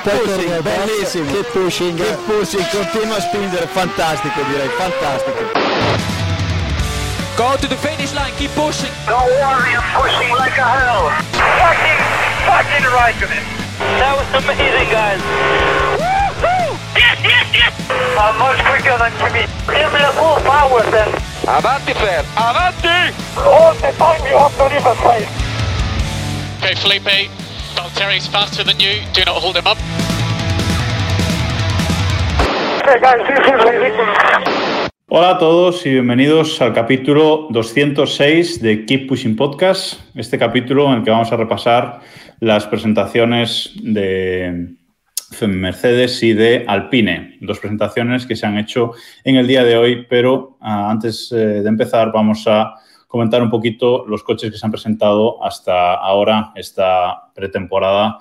Che pushing, bellissimo. Che pushing. Che pushing, continua a spingere, fantastico direi, fantastico. Go to the finish line, keep pushing. Don't worry, I'm pushing like a hell. Fucking, fucking right of it. That was amazing, guys. Yes, yes, yes. I'm much quicker than Jimmy. Give me the full power then. Avanti, Fer, avanti! All the time you have to leave a place. Okay, Felipe, Hola a todos y bienvenidos al capítulo 206 de Keep Pushing Podcast, este capítulo en el que vamos a repasar las presentaciones de Mercedes y de Alpine, dos presentaciones que se han hecho en el día de hoy, pero ah, antes eh, de empezar vamos a comentar un poquito los coches que se han presentado hasta ahora, esta pretemporada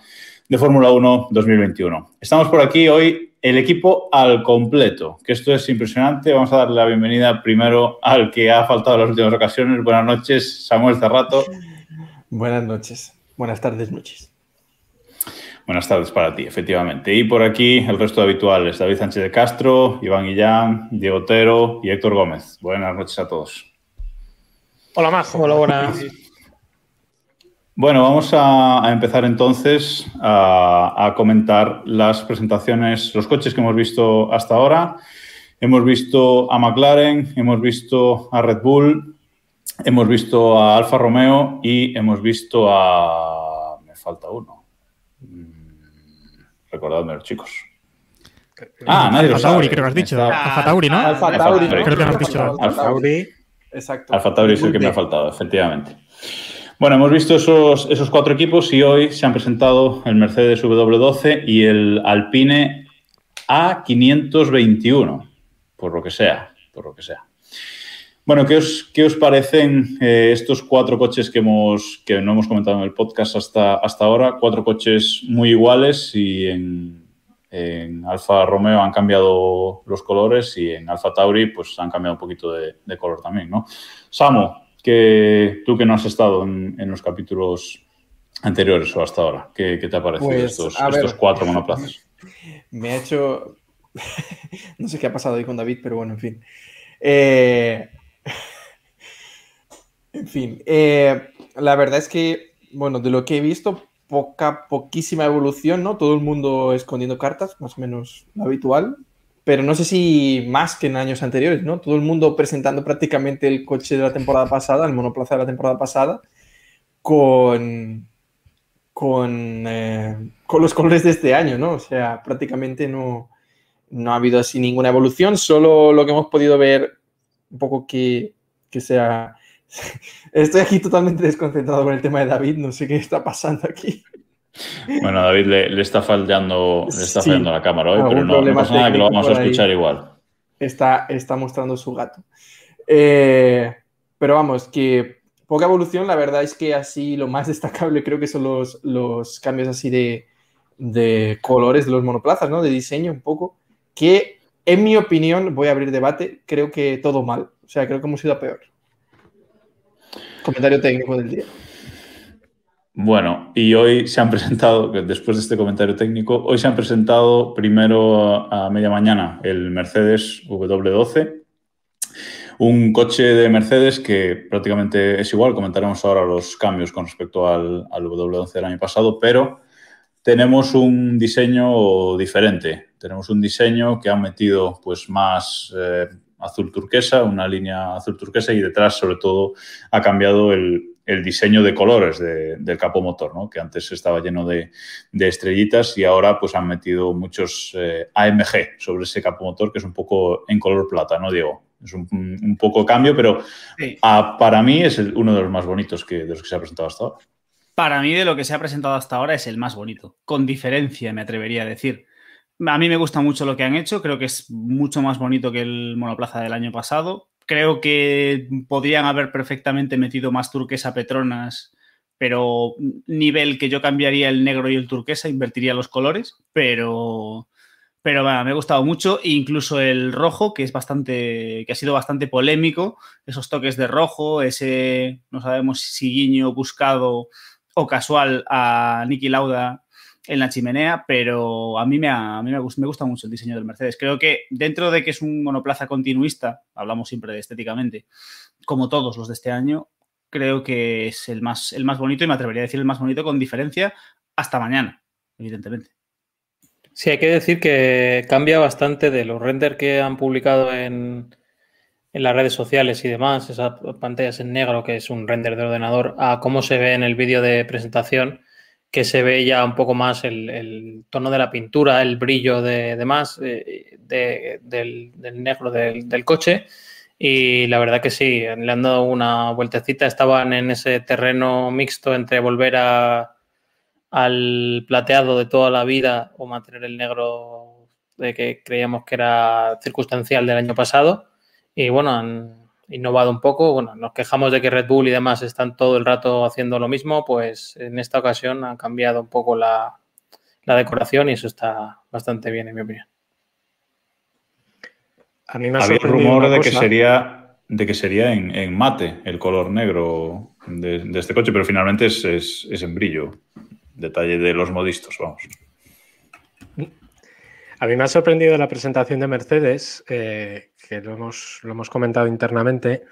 de Fórmula 1 2021. Estamos por aquí hoy el equipo al completo, que esto es impresionante. Vamos a darle la bienvenida primero al que ha faltado en las últimas ocasiones. Buenas noches, Samuel Cerrato. Buenas noches. Buenas tardes, noches. Buenas tardes para ti, efectivamente. Y por aquí el resto de habituales, David Sánchez de Castro, Iván Guillán, Diego Otero y Héctor Gómez. Buenas noches a todos. Hola, Majo. Hola, buenas. Bueno, vamos a, a empezar entonces a, a, comentar las presentaciones, los coches que hemos visto hasta ahora. Hemos visto a McLaren, hemos visto a Red Bull, hemos visto a Alfa Romeo y hemos visto a... Me falta uno. Recordadme, chicos. Ah, nadie Alfa Tauri, creo que has dicho. Alfa Tauri, ¿no? Alfa Tauri. Creo que has dicho. Alfa Tauri. Exacto. Alfa Tauri es el que me ha faltado, efectivamente. Bueno, hemos visto esos, esos cuatro equipos y hoy se han presentado el Mercedes W12 y el Alpine A521, por lo que sea, por lo que sea. Bueno, ¿qué os, qué os parecen eh, estos cuatro coches que, hemos, que no hemos comentado en el podcast hasta, hasta ahora? Cuatro coches muy iguales y en, en Alfa Romeo han cambiado los colores y en Alfa Tauri pues han cambiado un poquito de, de color también, ¿no? Samu, que tú que no has estado en, en, los capítulos anteriores o hasta ahora, ¿qué, qué te ha parecido Pues, estos cuatro monoplazas? Me ha hecho. no sé qué ha pasado ahí con David, pero bueno, en fin. Eh, En fin, eh, la verdad es que, bueno, de lo que he visto, poca, poquísima evolución, ¿no? Todo el mundo escondiendo cartas, más o menos habitual, pero no sé si más que en años anteriores, ¿no? Todo el mundo presentando prácticamente el coche de la temporada pasada, el monoplaza de la temporada pasada, con, con, eh, con los colores de este año, ¿no? O sea, prácticamente no, no ha habido así ninguna evolución, solo lo que hemos podido ver un poco que, que sea... Estoy aquí totalmente desconcentrado con el tema de David, no sé qué está pasando aquí. Bueno, David le, le está fallando, le está Sí. fallando la cámara hoy, pero no, pasa nada que lo vamos a escuchar igual. Está, está mostrando su gato. Eh, pero vamos, que poca evolución, la verdad es que así lo más destacable creo que son los, los cambios así de, de colores de los monoplazas, ¿no? De diseño un poco, que en mi opinión, voy a abrir debate, creo que todo mal. O sea, creo que hemos ido a peor. Comentario técnico del día. Bueno, y hoy se han presentado, después de este comentario técnico, hoy se han presentado primero a media mañana el Mercedes W12, un coche de Mercedes que prácticamente es igual, comentaremos ahora los cambios con respecto al, al W11 del año pasado, pero tenemos un diseño diferente. Tenemos un diseño que ha metido pues más eh, azul turquesa, una línea azul turquesa y detrás sobre todo ha cambiado el, el diseño de colores de, del capó motor, ¿no? que antes estaba lleno de, de, estrellitas y ahora pues han metido muchos eh, AMG sobre ese capó motor que es un poco en color plata, ¿no, Diego? Es un, un poco cambio, pero sí. a, para mí es el, uno de los más bonitos que, de los que se ha presentado hasta ahora. Para mí de lo que se ha presentado hasta ahora es el más bonito, con diferencia me atrevería a decir. A mí me gusta mucho lo que han hecho, creo que es mucho más bonito que el monoplaza del año pasado. Creo que podrían haber perfectamente metido más turquesa Petronas, pero nivel que yo cambiaría el negro y el turquesa, invertiría los colores, pero pero bueno, me ha gustado mucho, incluso el rojo, que es bastante, que ha sido bastante polémico, esos toques de rojo, ese, no sabemos si guiño buscado o casual a Nicky Lauda en la chimenea, pero a mí, me, a mí me, gusta, me gusta mucho el diseño del Mercedes. Creo que dentro de que es un monoplaza continuista, hablamos siempre de estéticamente, como todos los de este año, creo que es el más, el más bonito y me atrevería a decir el más bonito con diferencia hasta mañana, evidentemente. Sí, hay que decir que cambia bastante de los renders que han publicado en, en las redes sociales y demás, esas pantallas en negro, que es un render de ordenador, a cómo se ve en el vídeo de presentación, que se ve ya un poco más el, tono de la pintura, el brillo de, demás eh, del, negro del, coche. Y la verdad que sí, le han dado una vueltecita. Estaban en ese terreno mixto entre volver a, al plateado de toda la vida o mantener el negro de que creíamos que era circunstancial del año pasado. Y bueno, han, innovado un poco. Bueno, nos quejamos de que Red Bull y demás están todo el rato haciendo lo mismo, pues en esta ocasión han cambiado un poco la, decoración y eso está bastante bien, en mi opinión. A mí me ha Había rumor de que sería de que sería en, mate el color negro de, este coche, pero finalmente es, es, en brillo. Detalle de los modistos, vamos. A mí me ha sorprendido la presentación de Mercedes, eh, que lo hemos, comentado internamente,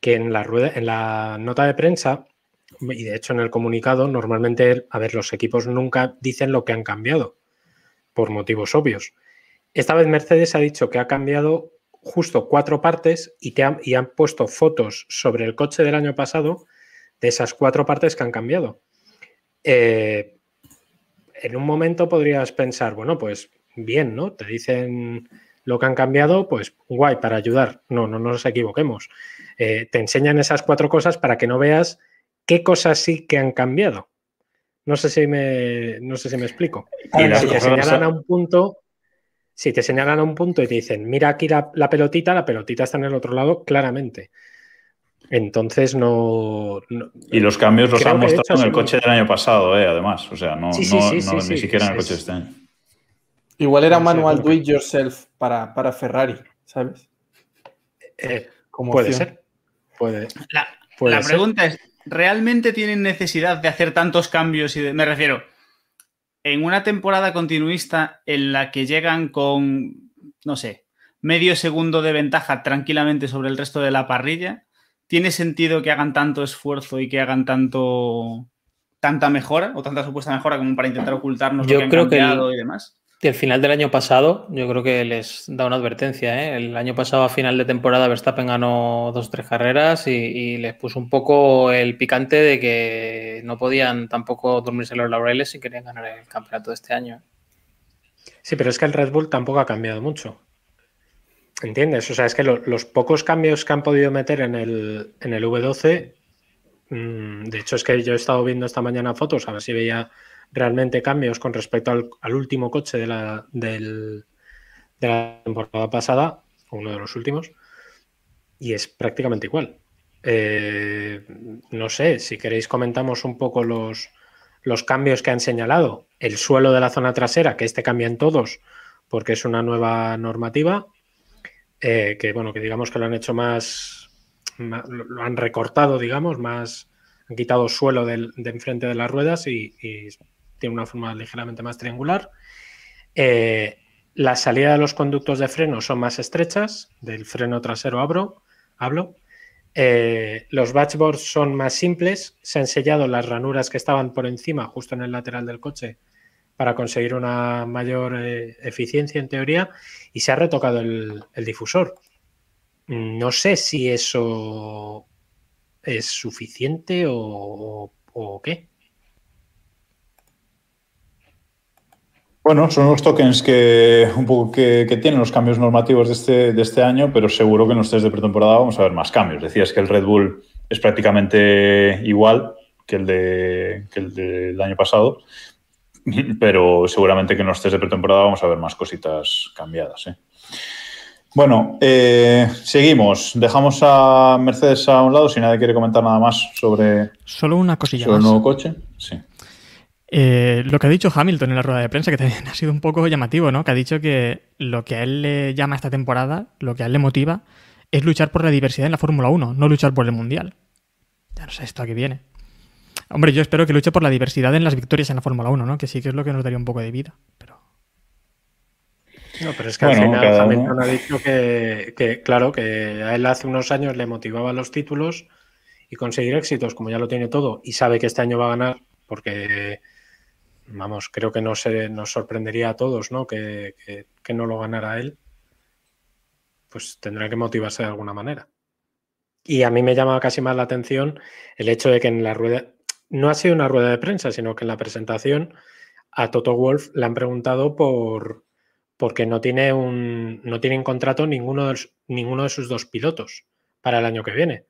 que en la, nota de prensa, y de hecho en el comunicado, normalmente, a ver, los equipos nunca dicen lo que han cambiado, por motivos obvios. Esta vez Mercedes ha dicho que ha cambiado justo cuatro partes y, te y han puesto fotos sobre el coche del año pasado de esas cuatro partes que han cambiado. Eh, en un momento podrías pensar, bueno, pues bien, ¿no? Te dicen lo que han cambiado, pues guay, para ayudar. No, no, nos equivoquemos. Eh, te enseñan esas cuatro cosas para que no veas qué cosas sí que han cambiado. No sé si me, no sé si me explico. si te señalan a un punto, si te señalan a un punto y te dicen, mira aquí la, pelotita, la pelotita está en el otro lado, claramente. Entonces no. y los cambios los han mostrado en el coche del año pasado, eh, además. O sea, no, ni siquiera en el coche de este año. Igual era manual do it yourself para, para Ferrari, ¿sabes? Eh, puede ser. Puede, la, la pregunta es: ¿realmente tienen necesidad de hacer tantos cambios? Y me refiero, en una temporada continuista en la que llegan con, no sé, medio segundo de ventaja tranquilamente sobre el resto de la parrilla, ¿tiene sentido que hagan tanto esfuerzo y que hagan tanto tanta mejora o tanta supuesta mejora como para intentar ocultarnos Yo lo que han creo cambiado que y demás? El final del año pasado, yo creo que les da una advertencia. ¿eh? El año pasado, a final de temporada, Verstappen ganó dos o tres carreras y, les puso un poco el picante de que no podían tampoco dormirse los laureles si querían ganar el campeonato de este año. Sí, pero es que el Red Bull tampoco ha cambiado mucho. ¿Entiendes? O sea, es que los pocos cambios que han podido meter en el, en el V12, mm, de hecho es que yo he estado viendo esta mañana fotos, a ver si veía realmente cambios con respecto al, último coche de la, de la temporada pasada, uno de los últimos, y es prácticamente igual. Eh, no sé, si queréis comentamos un poco los, los cambios que han señalado. El suelo de la zona trasera, que este cambia en todos porque es una nueva normativa, eh, que bueno, que digamos que lo han hecho más, lo han recortado, digamos, más, han quitado suelo del, de enfrente de las ruedas y, tiene una forma ligeramente más triangular. Eh, la salida de los conductos de freno son más estrechas, del freno trasero abro, hablo. Eh, los batchboards son más simples, se han sellado las ranuras que estaban por encima, justo en el lateral del coche, para conseguir una mayor eh, eficiencia en teoría, y se ha retocado el, difusor. No sé si eso es suficiente o qué. Bueno, son los tokens que un poco que, tienen los cambios normativos de este, de este año, pero seguro que en los test de pretemporada vamos a ver más cambios. Decías que el Red Bull es prácticamente igual que el, de, que el del año pasado, pero seguramente que en los test de pretemporada vamos a ver más cositas cambiadas. ¿eh? Bueno, eh, seguimos. Dejamos a Mercedes a un lado si nadie quiere comentar nada más sobre, Solo una cosilla sobre el nuevo coche. Sí. Eh, lo que ha dicho Hamilton en la rueda de prensa, que también ha sido un poco llamativo, ¿no? Que ha dicho que lo que a él le llama esta temporada, lo que a él le motiva, es luchar por la diversidad en la Fórmula 1, no luchar por el Mundial. Ya no sé esto a qué viene. Hombre, yo espero que luche por la diversidad en las victorias en la Fórmula 1, ¿no? Que sí que es lo que nos daría un poco de vida. Pero... No, pero es que al final Hamilton ha dicho que, que, claro, que a él hace unos años le motivaban los títulos y conseguir éxitos, como ya lo tiene todo, y sabe que este año va a ganar, porque, vamos, creo que no se, nos sorprendería a todos, ¿no? Que, que no lo ganara él, pues tendrá que motivarse de alguna manera. Y a mí me llama casi más la atención el hecho de que en la rueda, no ha sido una rueda de prensa, sino que en la presentación a Toto Wolf le han preguntado por porque no tiene un no tienen contrato ninguno de, ninguno de sus dos pilotos para el año que viene.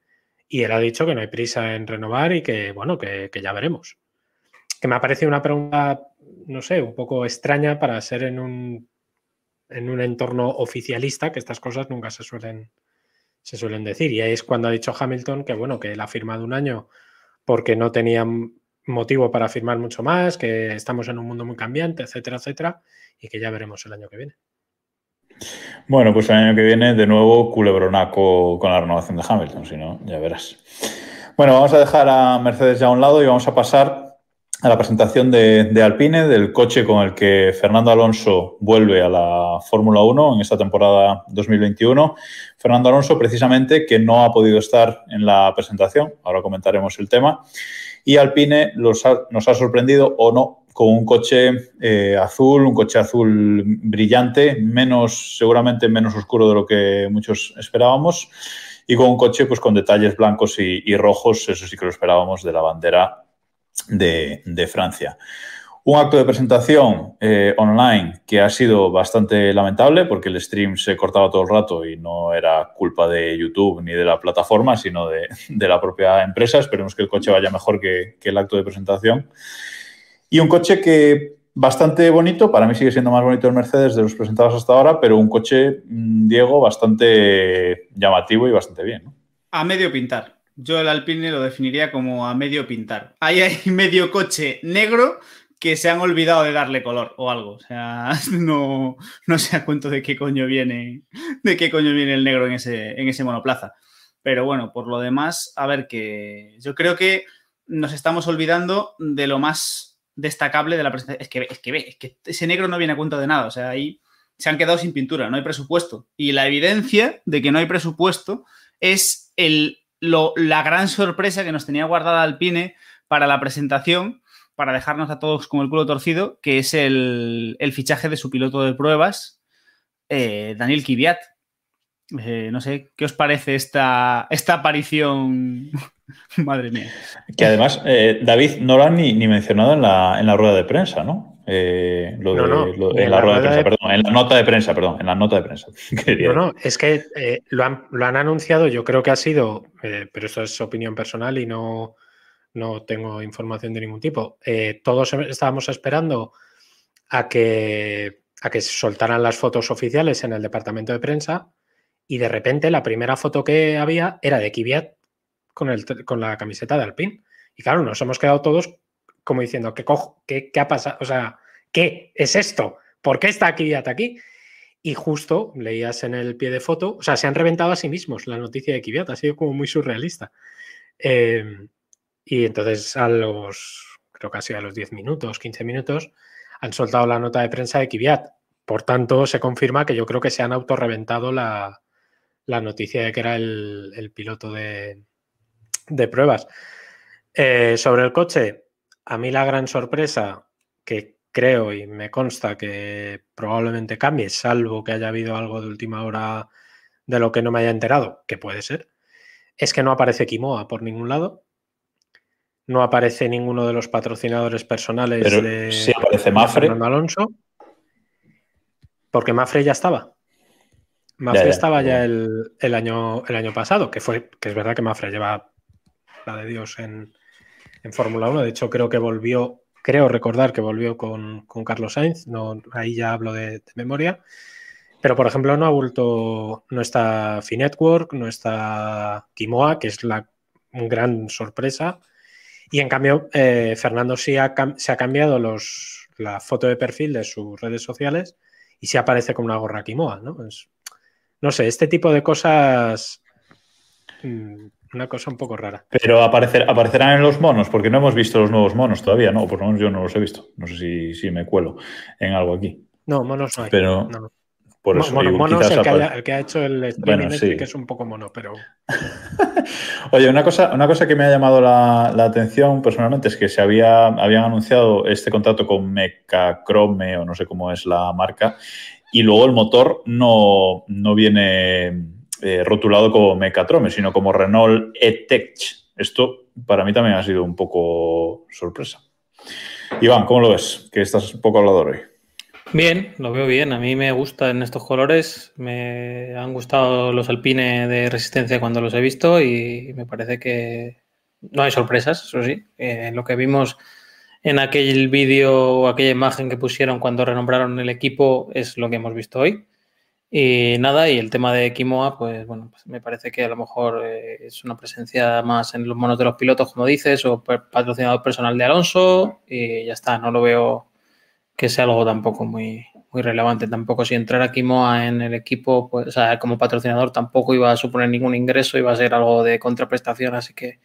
Y él ha dicho que no hay prisa en renovar y que, bueno, que, que ya veremos. Que me ha parecido una pregunta, no sé, un poco extraña para ser en un, en un entorno oficialista, que estas cosas nunca se suelen, se suelen decir. Y ahí es cuando ha dicho Hamilton que, bueno, que él ha firmado un año porque no tenía motivo para firmar mucho más, que estamos en un mundo muy cambiante, etcétera, etcétera, y que ya veremos el año que viene. Bueno, pues el año que viene, de nuevo, culebronaco con la renovación de Hamilton, si no, ya verás. Bueno, vamos a dejar a Mercedes ya a un lado y vamos a pasar a la presentación de, Alpine, del coche con el que Fernando Alonso vuelve a la Fórmula 1 en esta temporada 2021. Fernando Alonso, precisamente, que no ha podido estar en la presentación, ahora comentaremos el tema, y Alpine nos ha sorprendido o no con un coche eh, azul, un coche azul brillante, menos, seguramente menos oscuro de lo que muchos esperábamos, y con un coche pues, con detalles blancos y, y rojos, eso sí que lo esperábamos de la bandera de, Francia. Un acto de presentación eh, online que ha sido bastante lamentable porque el stream se cortaba todo el rato y no era culpa de YouTube ni de la plataforma, sino de, la propia empresa. Esperemos que el coche vaya mejor que, el acto de presentación. Y un coche que bastante bonito, para mí sigue siendo más bonito el Mercedes de los presentados hasta ahora, pero un coche, mm, Diego, bastante llamativo y bastante bien. A medio pintar. Yo el Alpine lo definiría como a medio pintar. Ahí hay medio coche negro que se han olvidado de darle color o algo. O sea, no, no sé a cuento de qué coño viene, de qué coño viene el negro en ese, en ese monoplaza. Pero bueno, por lo demás, a ver que yo creo que nos estamos olvidando de lo más destacable de la presentación. Es que, es que, es que ese negro no viene a cuento de nada. O sea, ahí se han quedado sin pintura, no hay presupuesto. Y la evidencia de que no hay presupuesto es el la gran sorpresa que nos tenía guardada Alpine para la presentación, para dejarnos a todos con el culo torcido, que es el, fichaje de su piloto de pruebas, eh, Daniel Kiviat. Eh, no sé, ¿qué os parece esta, esta aparición? Madre mía. Que además, eh, David no lo han ni, mencionado en la, en la rueda de prensa, ¿no? Eh, lo de, en, la, rueda de prensa, perdón, en la nota de prensa, perdón, en la nota de prensa. no, no, es que eh, lo, han, lo, han, anunciado, yo creo que ha sido, eh, pero esto es opinión personal y no, no tengo información de ningún tipo. todos estábamos esperando a que, a que soltaran las fotos oficiales en el departamento de prensa y de repente la primera foto que había era de Kvyat con, el, con la camiseta de Alpine. Y claro, nos hemos quedado todos como diciendo, ¿qué, cojo, qué, qué ha pasado? O sea, ¿qué es esto? ¿Por qué está hasta aquí? Y justo leías en el pie de foto, o sea, se han reventado a sí mismos la noticia de Kvyat, ha sido como muy surrealista. Em, y entonces a los, creo que a los 10 minutos, 15 minutos, han soltado la nota de prensa de Kvyat. Por tanto, se confirma que yo creo que se han autorreventado la, la noticia de que era el, piloto de, de pruebas. Eh, sobre el coche, a mí la gran sorpresa que creo y me consta que probablemente cambie, salvo que haya habido algo de última hora de lo que no me haya enterado, que puede ser, es que no aparece Kimoa por ningún lado. No aparece ninguno de los patrocinadores personales de, sí aparece Mafre. Alonso. Porque Mafre ya estaba. Mafre estaba ya el, año, el año pasado, que fue, que es verdad que Mafre lleva la de Dios en, en Fórmula 1. De hecho, creo que volvió, creo recordar que volvió con, Carlos Sainz, no, ahí ya hablo de, memoria. Pero, por ejemplo, no ha vuelto, no está Finetwork, no está Kimoa, que es la gran sorpresa. Y en cambio, eh, Fernando sí se ha cambiado los, la foto de perfil de sus redes sociales y sí aparece con una gorra Kimoa, ¿no? No sé, este tipo de cosas mm, una cosa un poco rara. Pero aparecer, aparecerán en los monos, porque no hemos visto los nuevos monos todavía, ¿no? Por lo menos yo no los he visto. No sé si, si me cuelo en algo aquí. No, monos no hay. Pero No. por eso mono, mono es el que, haya- el que ha hecho el streaming Bueno, este, sí. que es un poco mono, pero Oye, una cosa, una cosa que me ha llamado la, la atención personalmente es que se había, habían anunciado este contrato con Mecachrome, o no sé cómo es la marca, y luego el motor no, no viene eh, rotulado como Mecatrome, sino como Renault E-Tech. Esto para mí también ha sido un poco sorpresa. Iván, ¿cómo lo ves? Que estás un poco hablador hoy. Bien, lo veo bien. A mí me gustan estos colores. Me han gustado los Alpine de resistencia cuando los he visto y me parece que no hay sorpresas, eso sí. Eh, lo que vimos en aquel vídeo o aquella imagen que pusieron cuando renombraron el equipo es lo que hemos visto hoy. Y nada, y el tema de Kimoa, pues bueno, pues me parece que a lo mejor eh, es una presencia más en los monos de los pilotos, como dices, o pa- patrocinador personal de Alonso, y ya está, no lo veo que sea algo tampoco muy, muy relevante. Tampoco si entrara Kimoa en el equipo, pues, o sea, como patrocinador tampoco iba a suponer ningún ingreso, iba a ser algo de contraprestación, así que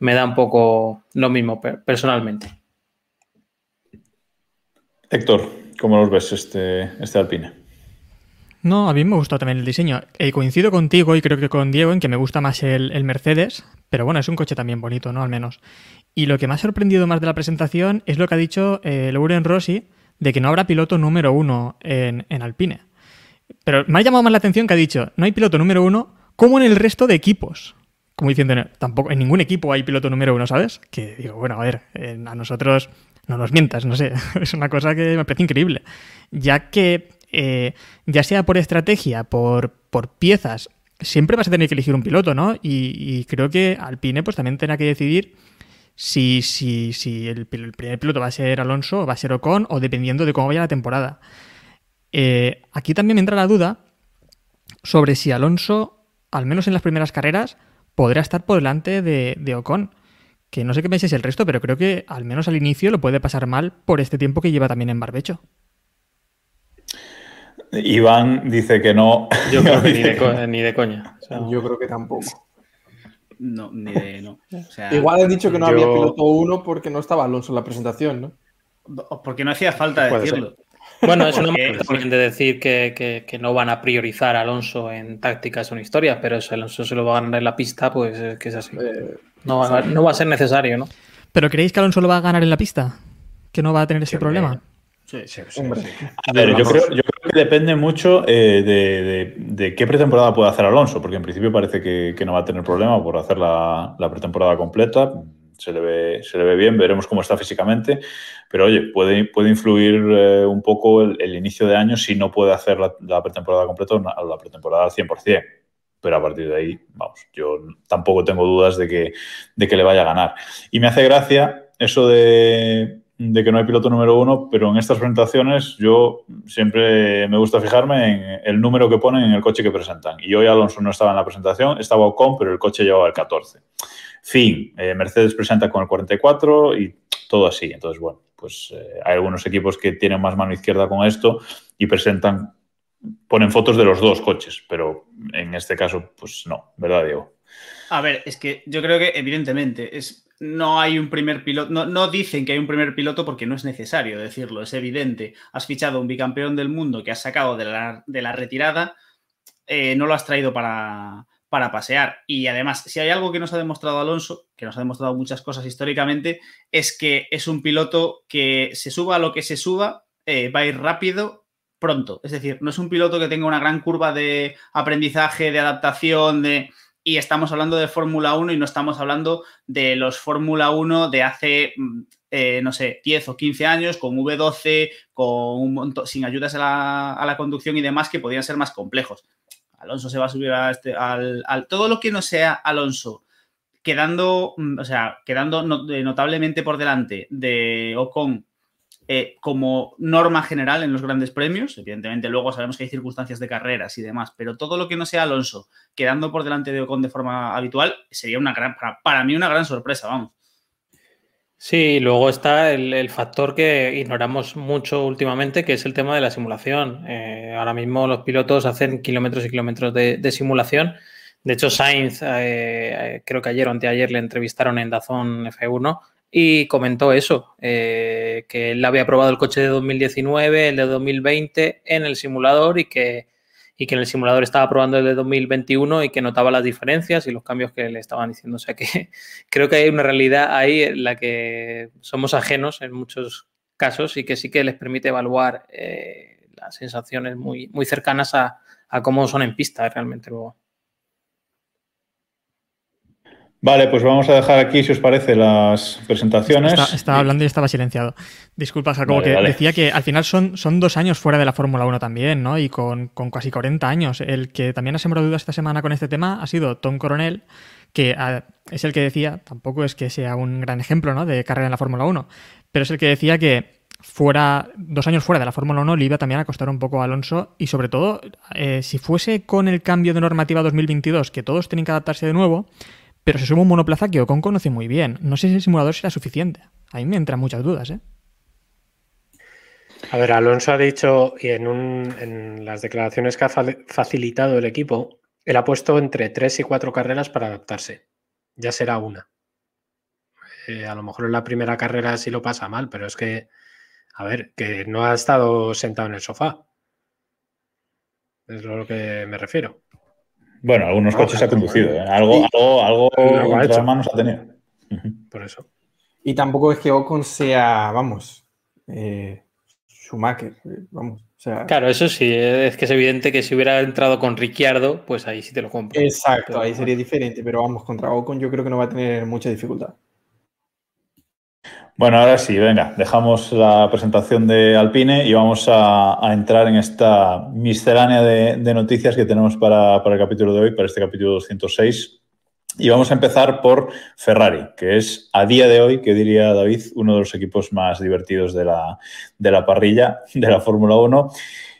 me da un poco lo mismo per- personalmente. Héctor, ¿cómo los ves este, este Alpine? No, a mí me gustó también el diseño. Eh, coincido contigo y creo que con Diego en que me gusta más el, el Mercedes, pero bueno, es un coche también bonito, ¿no? Al menos. Y lo que me ha sorprendido más de la presentación es lo que ha dicho eh, Lauren Rossi de que no habrá piloto número uno en, en Alpine. Pero me ha llamado más la atención que ha dicho, no hay piloto número uno como en el resto de equipos. Como diciendo, tampoco en ningún equipo hay piloto número uno, ¿sabes? Que digo, bueno, a ver, a nosotros no nos mientas, no sé, es una cosa que me parece increíble. Ya que, eh, ya sea por estrategia, por, por piezas, siempre vas a tener que elegir un piloto, ¿no? Y, creo que Alpine pues también tendrá que decidir si, si, si el, el primer piloto va a ser Alonso o va a ser Ocon, o dependiendo de cómo vaya la temporada. Eh, aquí también me entra la duda sobre si Alonso, al menos en las primeras carreras, podrá estar por delante de, de Ocon. Que no sé qué penséis el resto, pero creo que al menos al inicio lo puede pasar mal por este tiempo que lleva también en barbecho. Iván dice que no. Yo creo que ni de, co- ni de coña. O sea, Yo creo que tampoco. No, ni de, no. O sea, Igual han dicho que no yo- había piloto uno porque no estaba Alonso en la presentación, ¿no? Porque no hacía falta Puede decirlo. Bueno, es una manera también de decir que, que- que no van a priorizar a Alonso en tácticas o en historias, pero si Alonso se lo va a ganar en la pista, pues es que es así. Eh, No va, a- no va a ser necesario, ¿no? ¿Pero creéis que Alonso lo va a ganar en la pista? ¿Que no va a tener ese problema? Sí. sí, sí. A ver, yo creo, yo creo que depende mucho eh, de, de- de qué pretemporada puede hacer Alonso, porque en principio parece que, que no va a tener problema por hacer la, la pretemporada completa. Se le, ve, se le ve bien, veremos cómo está físicamente. Pero oye, puede, puede influir eh, un poco el, el inicio de año si no puede hacer la, la pretemporada completa o la la pretemporada al 100%. Pero a partir de ahí, vamos, yo tampoco tengo dudas de que, de que le vaya a ganar. Y me hace gracia eso de, que no hay piloto número uno, pero en estas presentaciones yo siempre me gusta fijarme en el número que ponen en el coche que presentan. Y hoy Alonso no estaba en la presentación, estaba Ocon, pero el coche llevaba el 14. Fin, eh, Mercedes presenta con el 44 y todo así. Entonces, bueno, pues eh, hay algunos equipos que tienen más mano izquierda con esto y presentan, ponen fotos de los dos coches, pero en este caso, pues no, ¿verdad, Diego? A ver, es que yo creo que evidentemente es, no hay un primer piloto, no, no dicen que hay un primer piloto porque no es necesario decirlo, es evidente. Has fichado un bicampeón del mundo que has sacado de la, de la retirada, eh, no lo has traído para, para pasear. Y además, si hay algo que nos ha demostrado Alonso, que nos ha demostrado muchas cosas históricamente, es que es un piloto que se suba a lo que se suba, eh, va a ir rápido pronto. Es decir, no es un piloto que tenga una gran curva de aprendizaje, de adaptación, de y estamos hablando de Fórmula 1 y no estamos hablando de los Fórmula 1 de hace, mm, eh, no sé, 10 o 15 años, con V12, con un montón, sin ayudas a la, a la conducción y demás que podrían ser más complejos. Alonso se va a subir a este, al, al- todo lo que no sea Alonso, quedando, mm, o sea, quedando eh, notablemente por delante de Ocon eh, como norma general en los grandes premios. Evidentemente, luego sabemos que hay circunstancias de carreras y demás, pero todo lo que no sea Alonso quedando por delante de Ocon de forma habitual sería una gran, para, para mí una gran sorpresa, vamos. Sí, luego está el, factor que ignoramos mucho últimamente, que es el tema de la simulación. Eh, ahora mismo los pilotos hacen kilómetros y kilómetros de, de simulación De hecho, Sainz, eh, creo que ayer o anteayer le entrevistaron en Dazón F1 y comentó eso, eh, que él había probado el coche de 2019, el de 2020 en el simulador y que, y que en el simulador estaba probando el de 2021 y que notaba las diferencias y los cambios que le estaban diciendo. O sea que creo que hay una realidad ahí en la que somos ajenos en muchos casos y que sí que les permite evaluar eh, las sensaciones muy, muy cercanas a, a cómo son en pista realmente luego. Vale, pues vamos a dejar aquí, si os parece, las presentaciones. Está- estaba hablando y estaba silenciado. Disculpa, Jacobo, Vale, que vale. decía que al final son, son dos años fuera de la Fórmula 1 también, ¿no? Y con, con casi 40 años. El que también ha sembrado dudas esta semana con este tema ha sido Tom Coronel, que ah, es el que decía, tampoco es que sea un gran ejemplo, ¿no? De carrera en la Fórmula 1, pero es el que decía que fuera dos años fuera de la Fórmula 1 le iba también a costar un poco a Alonso y sobre todo eh, si fuese con el cambio de normativa 2022 que todos tienen que adaptarse de nuevo pero se sube un monoplaza que Ocon conoce muy bien no sé si el simulador será suficiente a mí me entran muchas dudas ¿eh? A ver, Alonso ha dicho, y en, las declaraciones que ha fa- facilitado el equipo, él ha puesto entre tres y cuatro carreras para adaptarse. Ya será una. Eh, a lo mejor en la primera carrera sí lo pasa mal, pero es que, a ver, que no ha estado sentado en el sofá. Es lo que me refiero. Bueno, algunos No, coches ha claro, conducido. ¿eh? Algo, Y- algo, algo Algo ha entre las manos ha tenido. Por eso. Y tampoco es que Ocon sea, vamos, eh, Schumacher, vamos. O sea, Claro, eso sí, es que es evidente que si hubiera entrado con Ricciardo, pues ahí sí te lo compro. exacto, Pero ahí sería diferente, pero vamos, contra Ocon yo creo que no va a tener mucha dificultad. Bueno, ahora sí, venga, dejamos la presentación de Alpine y vamos a, a entrar en esta miscelánea de, de noticias que tenemos para, para el capítulo de hoy, para este capítulo 206. Y vamos a empezar por Ferrari, que es a día de hoy, que diría David, uno de los equipos más divertidos de la, de la parrilla de la Fórmula 1.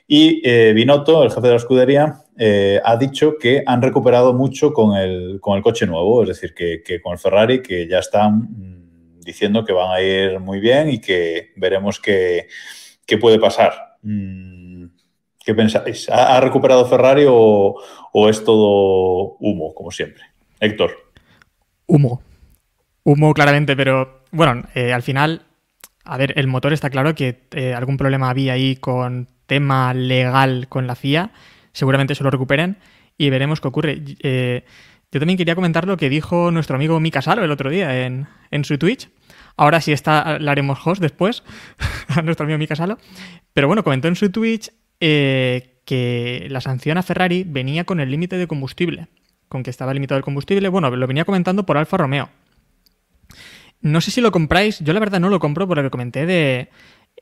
Y eh, Binotto, el jefe de la escudería, eh, ha dicho que han recuperado mucho con el, con el coche nuevo, es decir, que, que con el Ferrari, que ya están diciendo que van a ir muy bien y que veremos qué, qué puede pasar. Mm, ¿Qué pensáis? ¿Ha, recuperado Ferrari o, o es todo humo, como siempre? Héctor. Humo. Humo claramente, pero bueno, eh, al final, a ver, el motor está claro que eh, algún problema había ahí con tema legal con la FIA. Seguramente se lo recuperen y veremos qué ocurre. Eh, yo también quería comentar lo que dijo nuestro amigo Mika Salo el otro día en, en su Twitch. Ahora sí está, la haremos host después, a nuestro amigo Mika Salo. Pero bueno, comentó en su Twitch eh, que la sanción a Ferrari venía con el límite de combustible, con que estaba limitado el combustible. Bueno, lo venía comentando por Alfa Romeo. No sé si lo compráis, yo la verdad no lo compro por lo que comenté de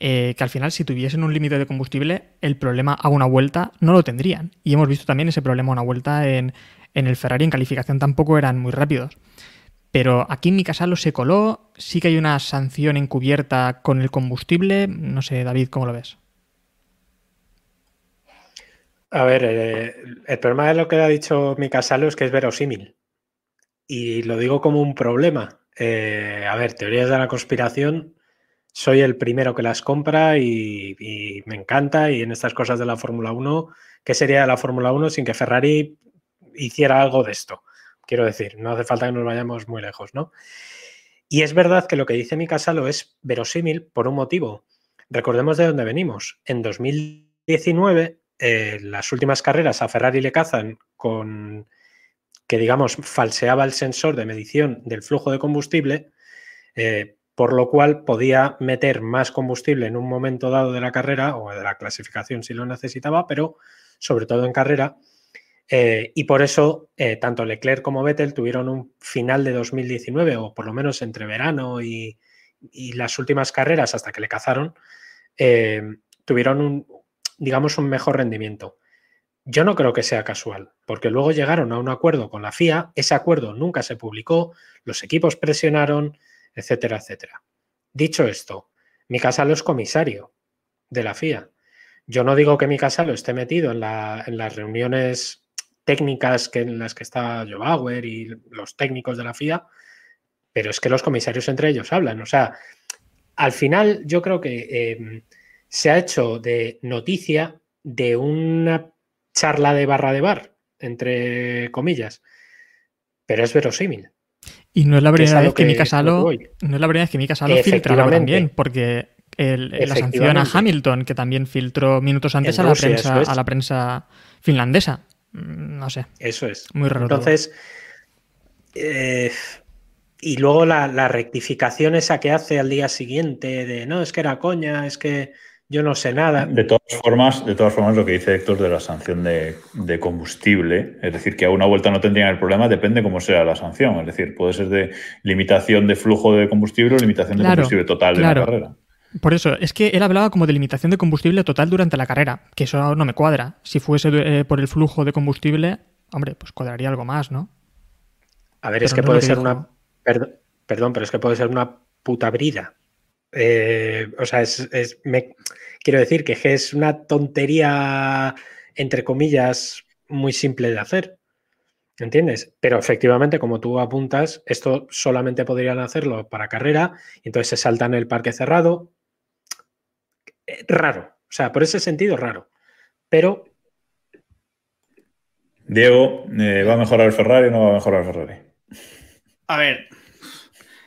eh, que al final si tuviesen un límite de combustible, el problema a una vuelta no lo tendrían. Y hemos visto también ese problema a una vuelta en, en el Ferrari, en calificación tampoco eran muy rápidos. Pero aquí en mi casa lo se coló, sí que hay una sanción encubierta con el combustible. No sé, David, ¿cómo lo ves? A ver, eh, el problema de lo que ha dicho Mika Salo es que es verosímil. Y lo digo como un problema. Eh, a ver, teorías de la conspiración, soy el primero que las compra y, y me encanta. Y en estas cosas de la Fórmula 1, ¿qué sería la Fórmula 1 sin que Ferrari hiciera algo de esto? Quiero decir, no hace falta que nos vayamos muy lejos, ¿no? Y es verdad que lo que dice Mika Salo es verosímil por un motivo. Recordemos de dónde venimos. En 2019 eh, las últimas carreras a Ferrari le cazan con que, digamos, falseaba el sensor de medición del flujo de combustible, eh, por lo cual podía meter más combustible en un momento dado de la carrera o de la clasificación si lo necesitaba, pero sobre todo en carrera. Eh, y por eso, eh, tanto Leclerc como Vettel tuvieron un final de 2019, o por lo menos entre verano y, las últimas carreras hasta que le cazaron, eh, tuvieron un, digamos, un mejor rendimiento. Yo no creo que sea casual, porque luego llegaron a un acuerdo con la FIA, ese acuerdo nunca se publicó, los equipos presionaron, etcétera, etcétera. Dicho esto, mi Casalo es comisario de la FIA. Yo no digo que mi Casalo esté metido en, la, en las reuniones técnicas que, en las que está Joe Bauer y los técnicos de la FIA, pero es que los comisarios entre ellos hablan. O sea, al final yo creo que eh, se ha hecho de noticia de una charla de barra de bar entre comillas, pero es verosímil. Y no es la primera vez que, que- Mika Salo, no es la primera vez que Mika Salo filtra también, porque el- la sanción a. Hamilton, que también filtró minutos antes a la prensa, a la prensa finlandesa. Mm, No sé. Eso es. Muy raro. Entonces, eh, y luego la, la rectificación esa que hace al día siguiente de no, es que era coña, es que yo no sé nada. De todas formas, de todas formas, lo que dice Héctor de la sanción de, de combustible, es decir, que a una vuelta no tendrían el problema, depende cómo sea la sanción. Es decir, puede ser de limitación de flujo de combustible o limitación de Claro, combustible total de la carrera. Por eso, es que él hablaba como de limitación de combustible total durante la carrera, que eso no me cuadra. Si fuese eh, por el flujo de combustible, hombre, pues cuadraría algo más, ¿no? A ver, es que no puede ser una. Perdón, perdón, pero es que puede ser una puta brida. Eh, o sea, es, es- me, quiero decir que es una tontería, entre comillas, muy simple de hacer. ¿Entiendes? Pero efectivamente, como tú apuntas, esto solamente podrían hacerlo para carrera, y entonces se saltan el parque cerrado. Eh, Raro. O sea, por ese sentido, raro. Pero Diego, eh, ¿va a mejorar el Ferrari o no va a mejorar el Ferrari? A ver,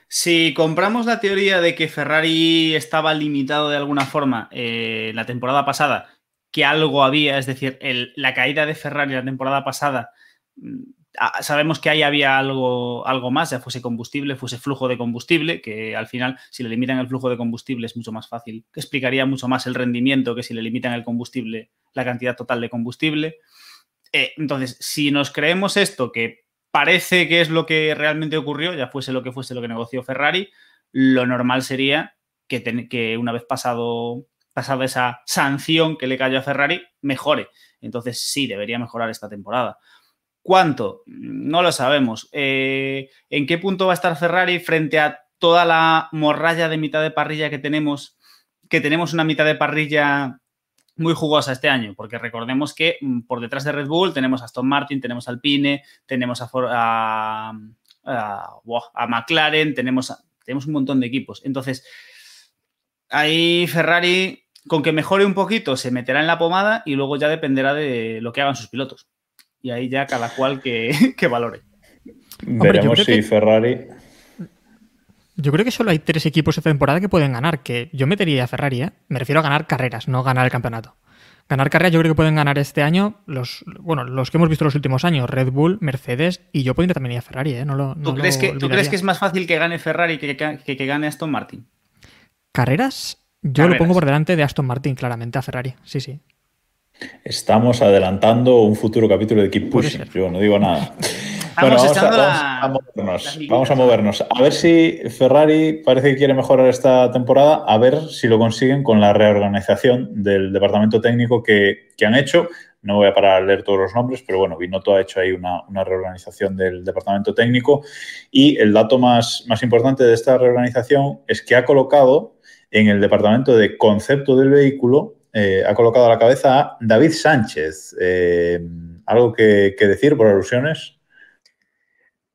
si compramos la teoría de que Ferrari estaba limitado de alguna forma eh, la temporada pasada, que algo había, es decir, el- la caída de Ferrari la temporada pasada, mm, sabemos que ahí había algo, algo más, ya fuese combustible, fuese flujo de combustible, que al final, si le limitan el flujo de combustible es mucho más fácil, explicaría mucho más el rendimiento que si le limitan el combustible, la cantidad total de combustible. Eh, entonces, si nos creemos esto, que parece que es lo que realmente ocurrió, ya fuese lo que fuese lo que negoció Ferrari, lo normal sería que, una vez pasado, pasada esa sanción que le cayó a Ferrari, mejore. Entonces sí, debería mejorar esta temporada. ¿Cuánto? No lo sabemos. Eh, ¿En qué punto va a estar Ferrari frente a toda la morralla de mitad de parrilla que tenemos? Que tenemos una mitad de parrilla muy jugosa este año, porque recordemos que mm, por detrás de Red Bull tenemos a Aston Martin, tenemos a Alpine, tenemos a, For- a, a- a McLaren, tenemos, tenemos un montón de equipos. Entonces, ahí Ferrari, con que mejore un poquito, se meterá en la pomada y luego ya dependerá de lo que hagan sus pilotos. Y ahí ya cada cual que, que valore. yo Veremos si que- Ferrari. Yo creo que solo hay tres equipos esta temporada que pueden ganar, que yo metería a Ferrari, ¿eh? Me refiero a ganar carreras, no ganar el campeonato. Ganar carreras yo creo que pueden ganar este año los, bueno, los que hemos visto los últimos años, Red Bull, Mercedes, y yo pondría también a Ferrari, ¿eh? No lo, no ¿Tú, lo crees que, ¿Tú crees olvidaría. que es más fácil que gane Ferrari que que, que- que gane Aston Martin? ¿Carreras? Yo Carreras. lo pongo por delante de Aston Martin, claramente, a Ferrari. Sí, sí. Estamos adelantando un futuro capítulo de Keep Pushing. Yo no digo nada. Estamos vamos, a, vamos a movernos. Vamos a movernos. A ver si Ferrari parece que quiere mejorar esta temporada. A ver si lo consiguen con la reorganización del departamento técnico que, que han hecho. No voy a parar a leer todos los nombres, pero bueno, Binotto ha hecho ahí una, una reorganización del departamento técnico. Y el dato más, más importante de esta reorganización es que ha colocado en el departamento de concepto del vehículo, eh, ha colocado a la cabeza a David Sánchez. Eh, ¿Algo que, que decir por alusiones?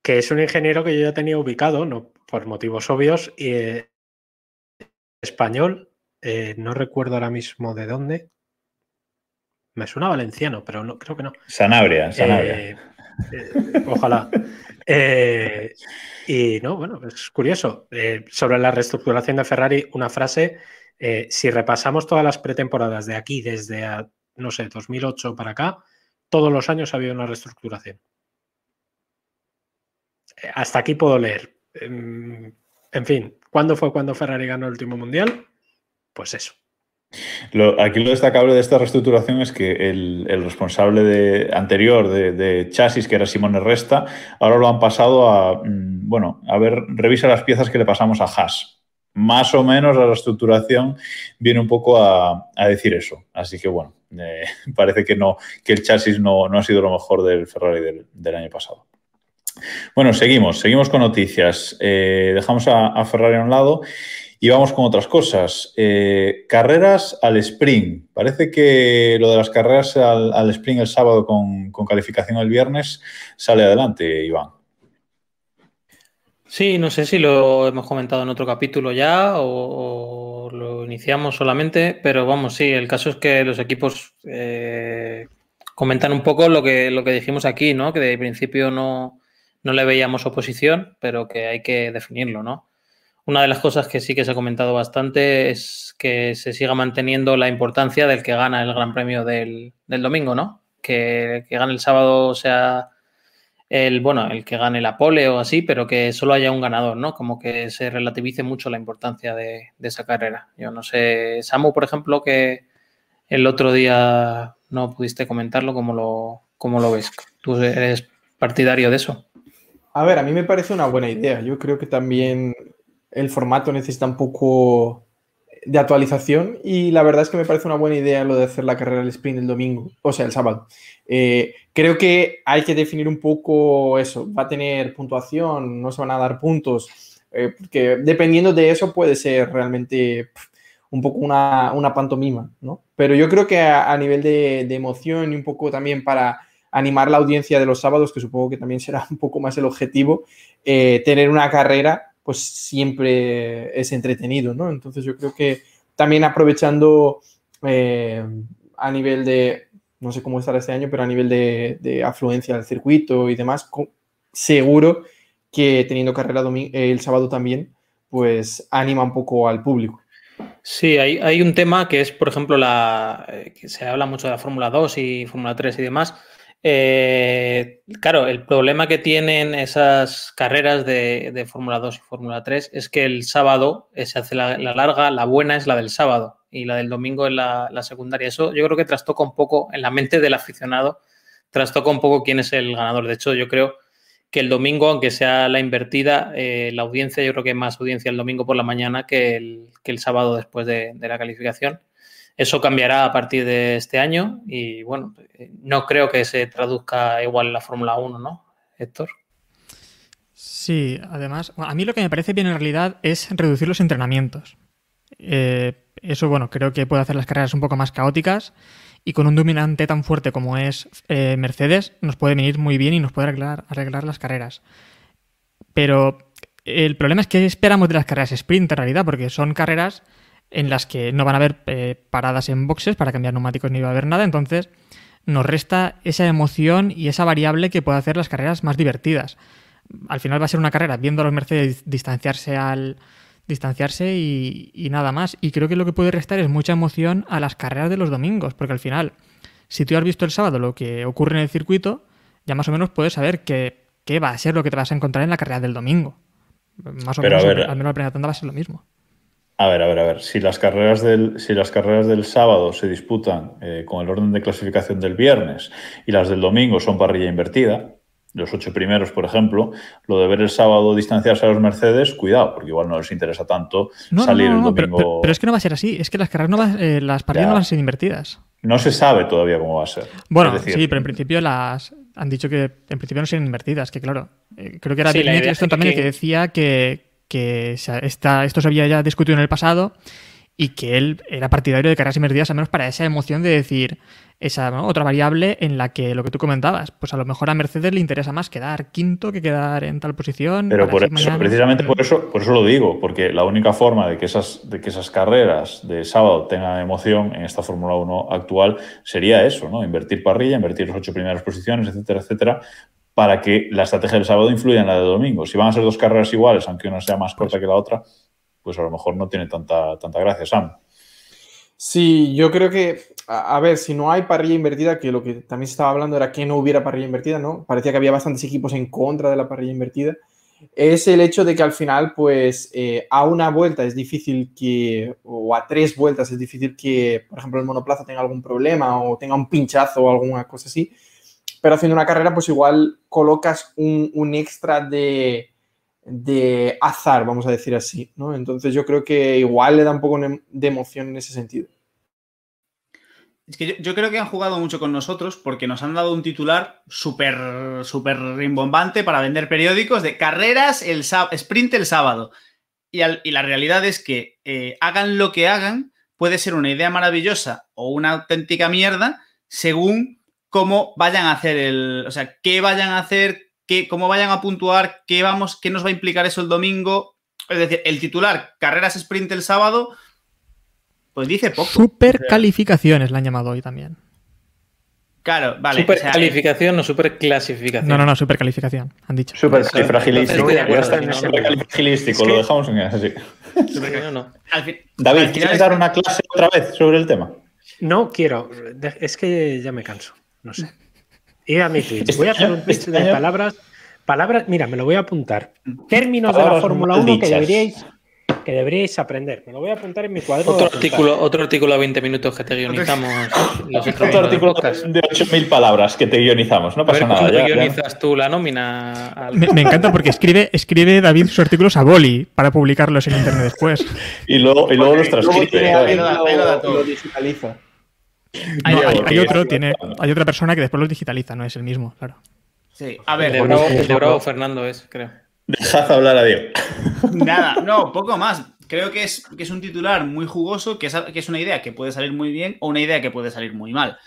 que es un ingeniero que yo ya tenía ubicado, no por motivos obvios, y, eh, español, no recuerdo ahora mismo de dónde. Me suena valenciano, pero no, creo que no. Sanabria, Sanabria. Ojalá. Y no, bueno, es curioso. Sobre la reestructuración de Ferrari, una frase. Eh, si repasamos todas las pretemporadas de aquí, desde, a, no sé, 2008 para acá, todos los años ha habido una reestructuración. Eh, Hasta aquí puedo leer. Em, En fin, ¿cuándo fue cuando Ferrari ganó el último mundial? Pues eso. Lo- aquí lo destacable de esta reestructuración es que el, responsable de- anterior de, chasis, que era Simone Resta, ahora lo han pasado a, mm, bueno, a ver, revisa las piezas que le pasamos a Haas. Más o menos la reestructuración viene un poco a, decir eso. Así que bueno, eh, parece que no, que el chasis no, no ha sido lo mejor del Ferrari del, del año pasado. Bueno, seguimos, seguimos con noticias. Eh, dejamos a, a Ferrari a un lado y vamos con otras cosas. Eh, carreras al sprint. Parece que lo de las carreras al, al sprint el sábado con, con calificación el viernes sale adelante, Iván. Sí, no sé si lo hemos comentado en otro capítulo ya o, lo iniciamos solamente, pero vamos, sí, el caso es que los equipos eh, comentan un poco lo que, lo que dijimos aquí, ¿no? Que de principio no, no le veíamos oposición, pero que hay que definirlo, ¿no? Una de las cosas que sí que se ha comentado bastante es que se siga manteniendo la importancia del que gana el Gran Premio del, del domingo, ¿no? Que, que gane el sábado sea el, bueno, el que gane la pole o así, pero que solo haya un ganador, ¿no? Como que se relativice mucho la importancia de, esa carrera. Yo no sé, Samu, por ejemplo, que el otro día no pudiste comentarlo, ¿cómo lo, cómo lo ves? ¿Tú eres partidario de eso? A ver, a mí me parece una buena idea. Yo creo que también el formato necesita un poco de actualización y la verdad es que me parece una buena idea lo de hacer la carrera del sprint el domingo, o sea, el sábado. Eh, creo que hay que definir un poco eso. ¿Va a tener puntuación? ¿No se van a dar puntos? Eh, porque dependiendo de eso puede ser realmente un poco una, una, pantomima, ¿no? Pero yo creo que a, nivel de, de emoción y un poco también para animar la audiencia de los sábados, que supongo que también será un poco más el objetivo, eh, tener una carrera pues siempre es entretenido, ¿no? Entonces yo creo que también aprovechando eh, a nivel de, no sé cómo estará este año, pero a nivel de, de afluencia del circuito y demás, seguro que teniendo carrera el sábado también, pues anima un poco al público. Sí, hay, hay un tema que es, por ejemplo, la eh, que se habla mucho de la Fórmula 2 y Fórmula 3 y demás, eh, claro, el problema que tienen esas carreras de, de Fórmula 2 y Fórmula 3 es que el sábado eh, se hace la, la, larga, la buena es la del sábado y la del domingo es la, la, secundaria. Eso yo creo que trastoca un poco en la mente del aficionado, trastoca un poco quién es el ganador. De hecho, yo creo que el domingo, aunque sea la invertida, eh, la audiencia, yo creo que hay más audiencia el domingo por la mañana que el, que el sábado después de, de la calificación. Eso cambiará a partir de este año y bueno, no creo que se traduzca igual en la Fórmula 1, ¿no, Héctor? Sí, además, a mí lo que me parece bien en realidad es reducir los entrenamientos. Eh, eso, bueno, creo que puede hacer las carreras un poco más caóticas y con un dominante tan fuerte como es eh, Mercedes nos puede venir muy bien y nos puede arreglar, arreglar las carreras. Pero el problema es que esperamos de las carreras sprint en realidad, porque son carreras en las que no van a haber eh, paradas en boxes para cambiar neumáticos ni va a haber nada, entonces nos resta esa emoción y esa variable que puede hacer las carreras más divertidas. Al final va a ser una carrera viendo a los Mercedes distanciarse al distanciarse y, y, nada más. Y creo que lo que puede restar es mucha emoción a las carreras de los domingos, porque al final, si tú has visto el sábado lo que ocurre en el circuito, ya más o menos puedes saber qué, qué va a ser lo que te vas a encontrar en la carrera del domingo. Más o Pero menos, ver, al menos la primera tanda va a ser lo mismo. A ver, a ver, a ver. Si las carreras del, si las carreras del sábado se disputan eh, con el orden de clasificación del viernes y las del domingo son parrilla invertida, los ocho primeros, por ejemplo, lo de ver el sábado distanciarse a los Mercedes, cuidado, porque igual no les interesa tanto no, salir no, no, el domingo. Pero, pero, pero, es que no va a ser así. Es que las carreras no va, eh, las parrillas ya. no van a ser invertidas. No se sabe todavía cómo va a ser. Bueno, decir, sí, pero en principio las han dicho que en principio no serían invertidas, que claro. Eh, creo que era sí, Bill Nicholson también que... el que decía que, que esta, esto se había ya discutido en el pasado y que él era partidario de carreras invertidas, al menos para esa emoción de decir esa ¿no? otra variable en la que lo que tú comentabas, pues a lo mejor a Mercedes le interesa más quedar quinto que quedar en tal posición. Pero por eso, mañana... precisamente por eso, por eso lo digo, porque la única forma de que esas, de que esas carreras de sábado tengan emoción en esta Fórmula 1 actual sería eso, ¿no? Invertir parrilla, invertir las ocho primeras posiciones, etcétera, etcétera, para que la estrategia del sábado influya en la de domingo. Si van a ser dos carreras iguales, aunque una sea más corta que la otra, pues a lo mejor no tiene tanta, tanta gracia, Sam. Sí, yo creo que, a, a, ver, si no hay parrilla invertida, que lo que también se estaba hablando era que no hubiera parrilla invertida, ¿no? Parecía que había bastantes equipos en contra de la parrilla invertida. Es el hecho de que al final, pues, eh, a una vuelta es difícil que, o a tres vueltas es difícil que, por ejemplo, el monoplaza tenga algún problema o tenga un pinchazo o alguna cosa así. Pero haciendo una carrera, pues igual colocas un, un extra de, de azar, vamos a decir así, ¿no? Entonces yo creo que igual le da un poco de emoción en ese sentido. Es que yo, creo que han jugado mucho con nosotros porque nos han dado un titular súper súper rimbombante para vender periódicos de carreras, el sprint el sábado. Y, al, y la realidad es que eh, hagan lo que hagan, puede ser una idea maravillosa o una auténtica mierda según cómo vayan a hacer el... O sea, qué vayan a hacer, qué, cómo vayan a puntuar, qué, vamos, qué nos va a implicar eso el domingo. Es decir, el titular, carreras sprint el sábado, pues dice poco. Super calificaciones la han llamado hoy también. Claro, vale. super o sea, calificación o super clasificación. No, no, no, supercalificación, han dicho. Súper Entonces, fragilístico. Ya está, en ese supercalifragilístico, lo dejamos en. No, no. fin- David, final ¿quieres es- dar una clase otra vez sobre el tema? No quiero. Es que ya me canso. No sé. Ir a mi Twitch. Voy a hacer un tweet Este de palabras. Palabras, mira, me lo voy a apuntar. Términos de la Fórmula mal 1 que deberíais, que deberíais aprender. Me lo voy a apuntar en mi cuadro. Otro artículo, otro artículo a 20 minutos que te guionizamos los Otro artículo de 8.000 palabras que te guionizamos, no A ver pasa nada. ya- ya- guionizas tú la nómina. al- Me, me encanta porque escribe, escribe David sus artículos a boli para publicarlos en internet después. Y luego, y luego los Luego transcribe. Ahí lo lo digitaliza. Hay, porque hay ya- otro, tiene, hay otra persona que después los digitaliza, no es el mismo, claro. Sí, a El ver, de Bravo, el de Bravo Fernando es, creo. Dejad hablar a Diego. Nada, no, poco más. Creo que es, que es un titular muy jugoso, que es, que es una idea que puede salir muy bien o una idea que puede salir muy mal.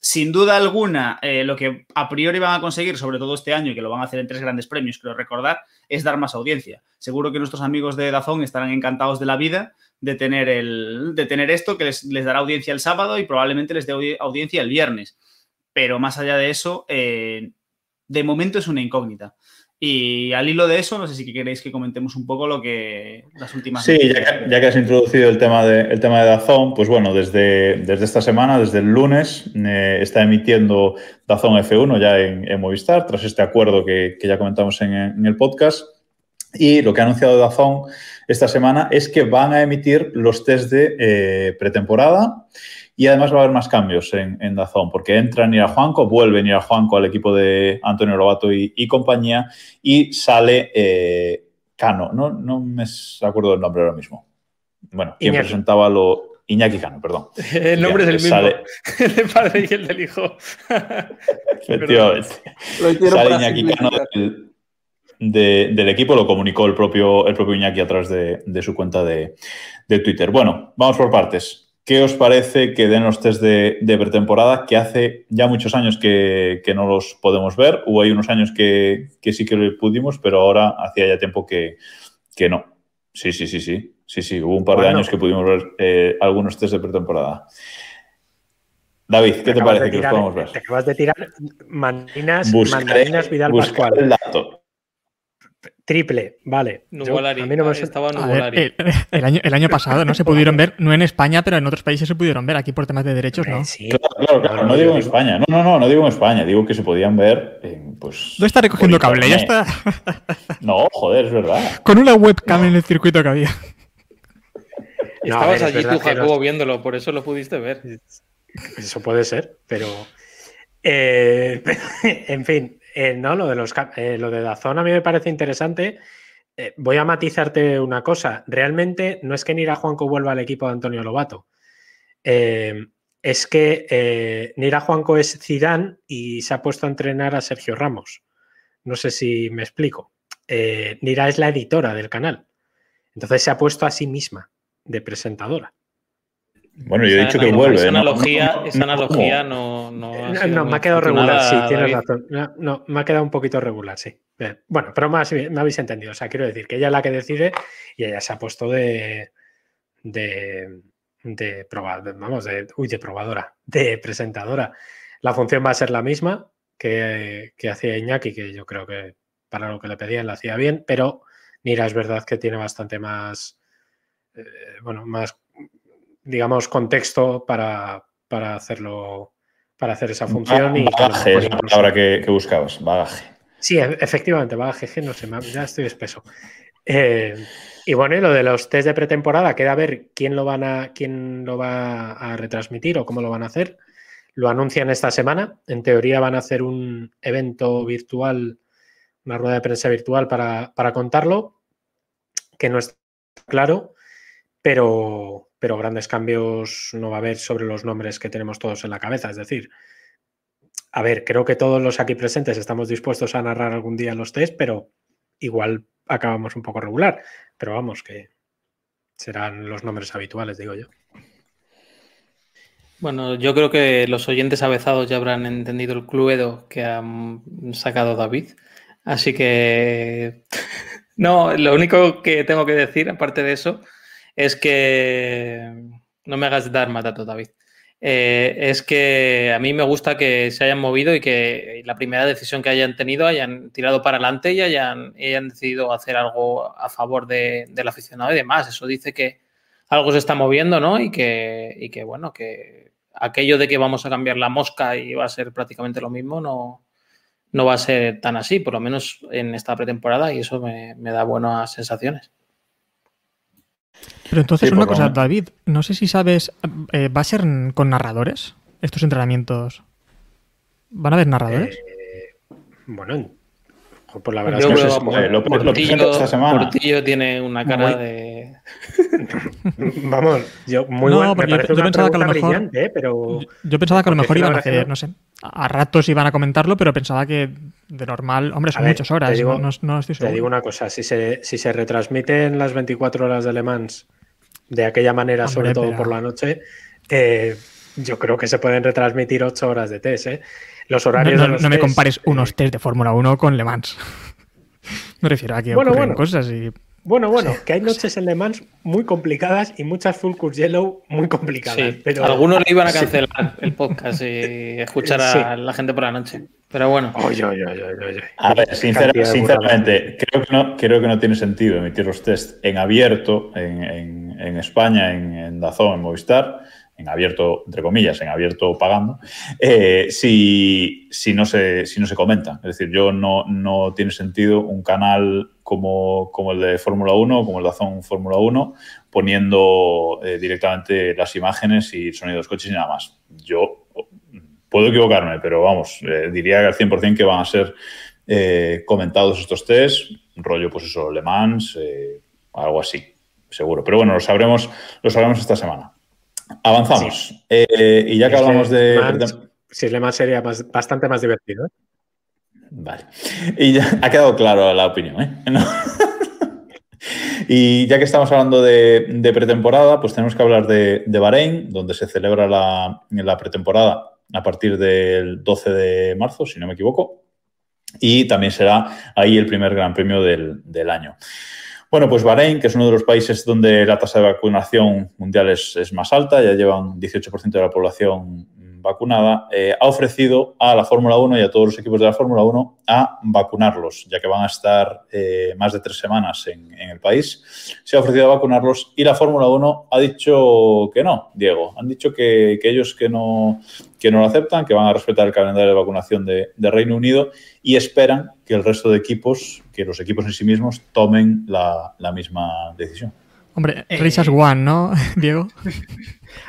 Sin duda alguna, eh, lo que a priori van a conseguir, sobre todo este año, y que lo van a hacer en tres grandes premios, creo recordar, es dar más audiencia. Seguro que nuestros amigos de Dazón estarán encantados de la vida de tener, el, de tener esto, que les, les dará audiencia el sábado y probablemente les dé audi- audiencia el viernes. Pero más allá de eso, eh, de momento es una incógnita. Y al hilo de eso, no sé si queréis que comentemos un poco lo que las últimas. Sí, ya que, ya que has introducido el tema de, el tema de Dazón, pues bueno, desde, desde esta semana, desde el lunes, eh, está emitiendo Dazón F1 ya en, en Movistar, tras este acuerdo que, que ya comentamos en, en el podcast. Y lo que ha anunciado Dazón esta semana es que van a emitir los test de eh, pretemporada y además va a haber más cambios en, en Dazón, porque entra Nira Juanco, vuelve Nira Juanco al equipo de Antonio Lobato y, y compañía y sale eh, Cano. No, no me acuerdo del nombre ahora mismo. Bueno, quien Iñaki. presentaba lo... Iñaki Cano, perdón. El nombre es el mismo. Sale, El del padre y el del hijo. efectivamente. Lo Sale Iñaki Cano del, de- del equipo, lo comunicó el propio, el propio Iñaki a través de, de su cuenta de, de Twitter. Bueno, vamos por partes. ¿Qué os parece que den los test de, de pretemporada? Que hace ya muchos años que, que no los podemos ver. Hubo ahí unos años que, que sí que lo pudimos, pero ahora hacía ya tiempo que, que no. Sí, sí, sí, sí. Sí, sí, hubo un par de años que pudimos ver eh, algunos test de pretemporada. David, ¿qué te parece que los podemos ver? Te acabas de tirar mandarinas, Buscaré, mandarinas Vidal buscaré Pascual. el dato. Triple, vale. Yo- a mí no me Estaba A ver, el, el año, el año pasado no se pudieron ver, no en España, pero en otros países se pudieron ver. Aquí por temas de derechos, ¿no? Sí. Claro, claro, claro, No, no no, digo en digo- España. No, no, no, no digo en España. Digo que se podían ver en, pues. No está recogiendo cable, ya está. No, joder, es verdad. Con una webcam en el circuito que había. No, ver, Estabas es allí verdad tú, Jacobo, los- viéndolo, por eso lo pudiste ver. Eso puede ser, pero. eh, en fin, eh, no, lo de los eh, Dazón a mí me parece interesante. Eh, voy a matizarte una cosa. Realmente no es que Nira Juanco vuelva al equipo de Antonio Lobato. Eh, es que eh, Nira Juanco es Zidane y se ha puesto a entrenar a Sergio Ramos. No sé si me explico. Nira es la editora del canal. Entonces se ha puesto a sí misma de presentadora. Bueno, yo he dicho que vuelve. Esa analogía, No, esa analogía no, me ha quedado regular, sí, tienes David. razón. No, no, me ha quedado un poquito regular, sí. Bueno, pero más, me habéis entendido. O sea, quiero decir que ella es la que decide y ella se ha puesto de. de. de proba- vamos, de. uy, de probadora, de presentadora. La función va a ser la misma que, que hacía Iñaki, que yo creo que para lo que le pedían la hacía bien, pero Nira es verdad que tiene bastante más. eh, bueno, más. Digamos, contexto para, para hacerlo. para hacer esa función y que Bagaje mejor es la palabra que, que buscabas. Bagaje. Sí, e- efectivamente, GG, no sé, me- ya estoy espeso. Eh, y bueno, y lo de los test de pretemporada, queda a ver quién lo, van a, quién lo va a retransmitir o cómo lo van a hacer. Lo anuncian esta semana. En teoría van a hacer un evento virtual, una rueda de prensa virtual para, para contarlo, que no está claro, pero, pero grandes cambios no va a haber sobre los nombres que tenemos todos en la cabeza. Es decir, a ver, creo que todos los aquí presentes estamos dispuestos a narrar algún día los test, pero igual acabamos un poco regular. Pero vamos, que serán los nombres habituales, digo yo. Bueno, yo creo que los oyentes avezados ya habrán entendido el cluedo que ha sacado David. Así que no, lo único que tengo que decir, aparte de eso, es que no me hagas dar matato, David. eh, es que a mí me gusta que se hayan movido y que la primera decisión que hayan tenido hayan tirado para adelante y hayan, decidido hacer algo a favor de- del aficionado y demás. Eso dice que algo se está moviendo, ¿no? Y que, bueno, que aquello de que vamos a cambiar la mosca y va a ser prácticamente lo mismo, no, no va a ser tan así, por lo menos en esta pretemporada, y eso me da buenas sensaciones. Pero entonces, Sí, una lo cosa, menos. David, no sé si sabes, eh, ¿va a ser con narradores estos entrenamientos? ¿Van a haber narradores? Eh, bueno, pues la verdad Yo es que a es Eh, lo- lo Portillo, esta semana. Portillo tiene una cara Muy- de... Vamos, yo muy No, me porque yo- pensaba que a lo mejor- brillante, ¿eh? pero Yo- Yo pensaba que a lo mejor iban a hacer, no sé, a ratos iban a comentarlo, pero pensaba que de normal, hombre, son ver, muchas horas, te digo- no, no- estoy Te seguro. digo una cosa, si se, si se retransmiten las 24 horas de Le Mans de aquella manera, Hombre, sobre todo pero- por la noche, eh, yo creo que se pueden retransmitir 8 horas de test. ¿eh? Los horarios no- de los no me test, compares eh, unos test de Fórmula 1 con Le Mans. me refiero a que Bueno, ocurren bueno. cosas y... Bueno, bueno, que hay noches en Le Mans muy complicadas y muchas Full Course Yellow muy complicadas. Sí, pero... algunos le iban a Sí. cancelar el podcast y escuchar a Sí. la gente por la noche. Pero bueno, Oye, oye, oye, oye, oye. A ver, sinceramente, creo que, no, creo que no tiene sentido emitir los test en abierto en, en- en España, en, en Dazón, en Movistar, en abierto, entre comillas, en abierto pagando, eh, si, si, no se, si no se comenta. Es decir, yo no, no tiene sentido un canal como, como el de Fórmula 1, como el Dazón Fórmula 1, poniendo eh, directamente las imágenes y el sonido de los coches y nada más. Yo puedo equivocarme, pero vamos, eh, diría al 100% que van a ser eh, comentados estos test, rollo, pues eso, Le Mans, eh, algo así, seguro. Pero bueno, lo sabremos, lo sabremos esta semana. Avanzamos. Y ya que hablamos de... Mans, si es Le Mans sería más- bastante más divertido. Vale. Y ya ha quedado claro la opinión, ¿eh? No. Y ya que estamos hablando de, de pretemporada, pues tenemos que hablar de, de Bahrein, donde se celebra la, la pretemporada a partir del 12 de marzo, si no me equivoco. Y también será ahí el primer gran premio del, del año. Bueno, pues Bahrein, que es uno de los países donde la tasa de vacunación mundial es, es más alta, ya llevan 18% de la población vacunada, eh, ha ofrecido a la Fórmula 1 y a todos los equipos de la Fórmula 1 a vacunarlos, ya que van a estar eh, más de tres semanas en, el país. Se ha ofrecido a vacunarlos y la Fórmula 1 ha dicho que no, Diego. Han dicho que, ellos que no, que no lo aceptan, que van a respetar el calendario de vacunación de, Reino Unido y esperan que el resto de equipos, que los equipos en sí mismos, tomen la misma decisión. Hombre, eh, Richard One, ¿no, Diego?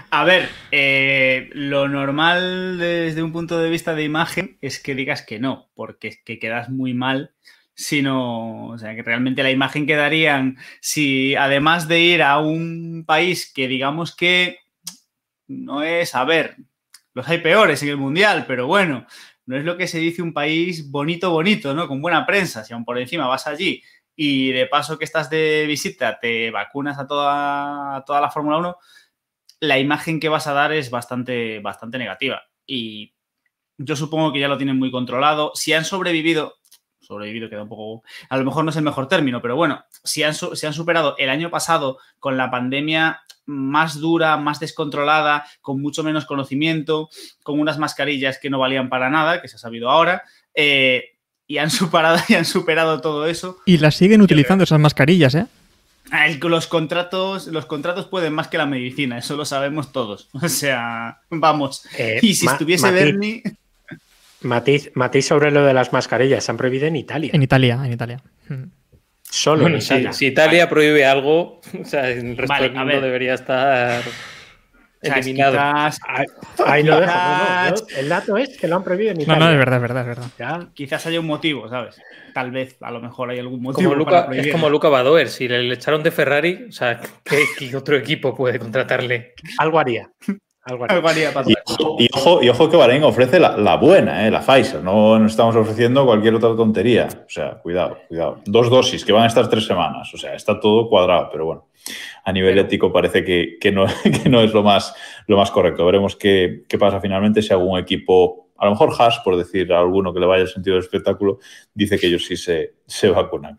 A ver, eh, lo normal desde un punto de vista de imagen es que digas que no, porque es que quedas muy mal si no, o sea, que realmente la imagen quedarían si además de ir a un país que digamos que no es, a ver, los hay peores en el mundial, pero bueno, no es lo que se dice un país bonito, bonito, ¿no? Con buena prensa, si aún por encima vas allí y de paso que estás de visita te vacunas a toda, toda la Fórmula 1, la imagen que vas a dar es bastante, bastante negativa. Y yo supongo que ya lo tienen muy controlado. Si han sobrevivido, sobrevivido queda un poco, a lo mejor no es el mejor término, pero bueno, si han, si han superado el año pasado con la pandemia más dura, más descontrolada, con mucho menos conocimiento, con unas mascarillas que no valían para nada, que se ha sabido ahora, eh, y han superado, y han superado todo eso. Y las siguen utilizando esas mascarillas, ¿eh? Los contratos, los contratos pueden más que la medicina, eso lo sabemos todos. O sea, vamos. Eh, y si ma estuviese matiz, Bernie. Matiz, matiz, sobre lo de las mascarillas, se han prohibido en Italia. En Italia, en Italia. Solo bueno, en Italia. Si, si Italia vale. prohíbe algo, o sea, el resto vale, del mundo debería estar eliminado. Quizás, ahí, ahí lo dejo. No, no, el dato es que lo han prohibido en Italia. No, no, es verdad, es verdad, es verdad. Ya. Quizás haya un motivo, ¿sabes? Tal vez, a lo mejor hay algún motivo. Como Luca, es como Luca Badoer, si le, le, echaron de Ferrari, o sea, ¿qué, ¿qué, otro equipo puede contratarle? Algo haría. Algo haría. Algo haría para y, ojo, y, ojo, y ojo que Bahrein ofrece la, la buena, ¿eh? la Pfizer. No nos estamos ofreciendo cualquier otra tontería. O sea, cuidado, cuidado. Dos dosis que van a estar tres semanas. O sea, está todo cuadrado, pero bueno. A nivel ético parece que, que, no, que no es lo más, lo más correcto. Veremos qué, qué pasa finalmente si algún equipo a lo mejor Haas, por decir a alguno que le vaya el sentido del espectáculo, dice que ellos sí se, se vacunan.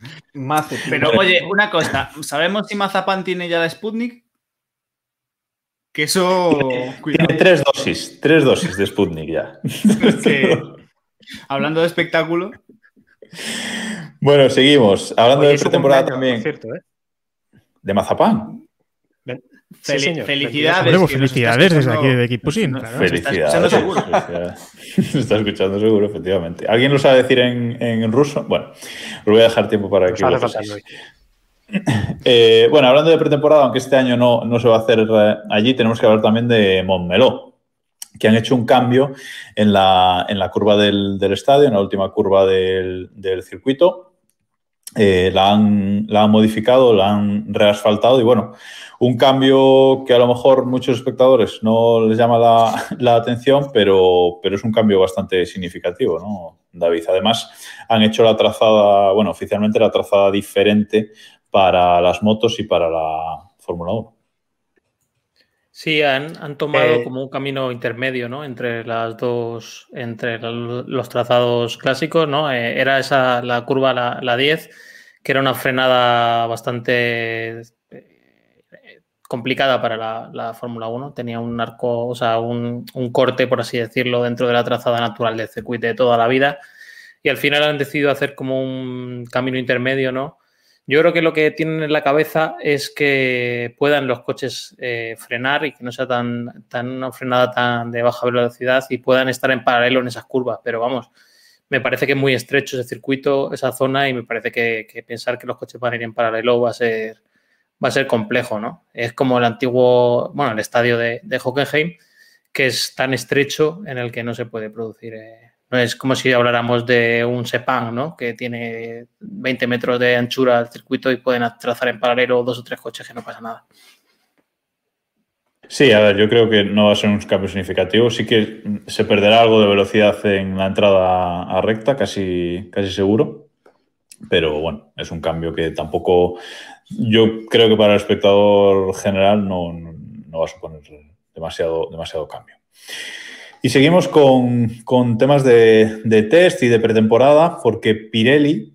Pero oye, una cosa, ¿sabemos si Mazapán tiene ya la Sputnik? Que eso. Tiene tres dosis, tres dosis de Sputnik ya. que, hablando de espectáculo. Bueno, seguimos. Hablando Oye, de pretemporada también. cierto, ¿eh? De mazapán. Fel- Sí, felicidades. Hombre, pues felicidades desde aquí de Equipusin. nos- claro. nos está Felicidades. escuchando seguro. felicidades. Se está escuchando seguro, efectivamente. ¿Alguien lo sabe decir en, en ruso? Bueno, os voy a dejar tiempo para Nos que lo. Eh, bueno, hablando de pretemporada, aunque este año no, no se va a hacer eh, allí, tenemos que hablar también de Montmeló, que han hecho un cambio en la, en la curva del, del estadio, en la última curva del, del circuito. Eh, la, han, la han modificado, la han reasfaltado y bueno, un cambio que a lo mejor muchos espectadores no les llama la, la atención, pero, pero es un cambio bastante significativo, ¿no, David? Además, han hecho la trazada, bueno, oficialmente la trazada diferente para las motos y para la Fórmula 1. Sí, han, han tomado Eh, como un camino intermedio, ¿no? Entre las dos, entre los trazados clásicos, ¿no? Eh, era esa la curva, la, la 10, que era una frenada bastante eh, complicada para la, la Fórmula 1. Tenía un arco, o sea, un, un corte, por así decirlo, dentro de la trazada natural del circuito de toda la vida. Y al final han decidido hacer como un camino intermedio, ¿no? Yo creo que lo que tienen en la cabeza es que puedan los coches eh, frenar y que no sea tan, tan una frenada tan de baja velocidad y puedan estar en paralelo en esas curvas. Pero vamos, me parece que es muy estrecho ese circuito, esa zona, y me parece que, pensar que los coches van a ir en paralelo va a ser, va a ser complejo, ¿no? Es como el antiguo, bueno, el estadio de, de Hockenheim, que es tan estrecho en el que no se puede producir. eh, no es como si habláramos de un Sepang, ¿no? Que tiene 20 metros de anchura el circuito y pueden trazar en paralelo dos o tres coches que no pasa nada. Sí, a ver, yo creo que no va a ser un cambio significativo. Sí que se perderá algo de velocidad en la entrada a recta, casi, casi seguro. Pero bueno, es un cambio que tampoco. Yo creo que para el espectador general no, no va a suponer demasiado, demasiado cambio. Y seguimos con, con temas de, de, test y de pretemporada, porque Pirelli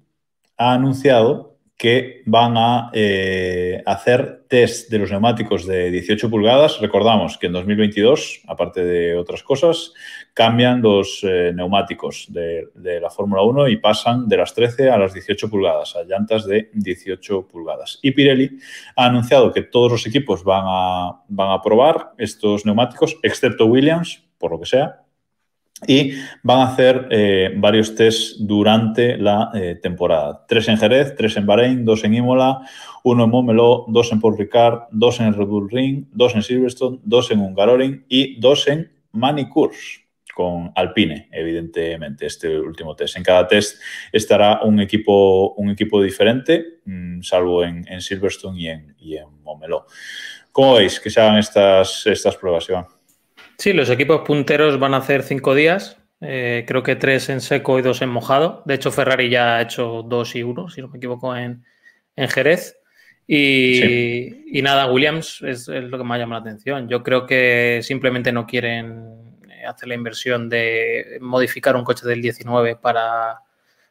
ha anunciado que van a eh, hacer test de los neumáticos de 18 pulgadas. Recordamos que en 2022, aparte de otras cosas, cambian los eh, neumáticos de, de la Fórmula 1 y pasan de las 13 a las 18 pulgadas, a llantas de 18 pulgadas. Y Pirelli ha anunciado que todos los equipos van a, van a probar estos neumáticos, excepto Williams, por lo que sea, y van a hacer eh, varios tests durante la eh, temporada. Tres en Jerez, tres en Bahrein, dos en Imola, uno en Montmeló, dos en Paul Ricard, dos en Red Bull Ring, dos en Silverstone, dos en Hungaroring y dos en Manicours con Alpine, evidentemente, este último test. En cada test estará un equipo, un equipo diferente, mmm, salvo en, Silverstone y en, y en. ¿Cómo veis que se hagan estas, estas pruebas, Iván? Sí, los equipos punteros van a hacer cinco días. Eh, creo que tres en seco y dos en mojado. De hecho, Ferrari ya ha hecho dos y uno, si no me equivoco, en, en Jerez. Y, sí. y, nada, Williams es, es, lo que me ha llamado la atención. Yo creo que simplemente no quieren hacer la inversión de modificar un coche del 19 para,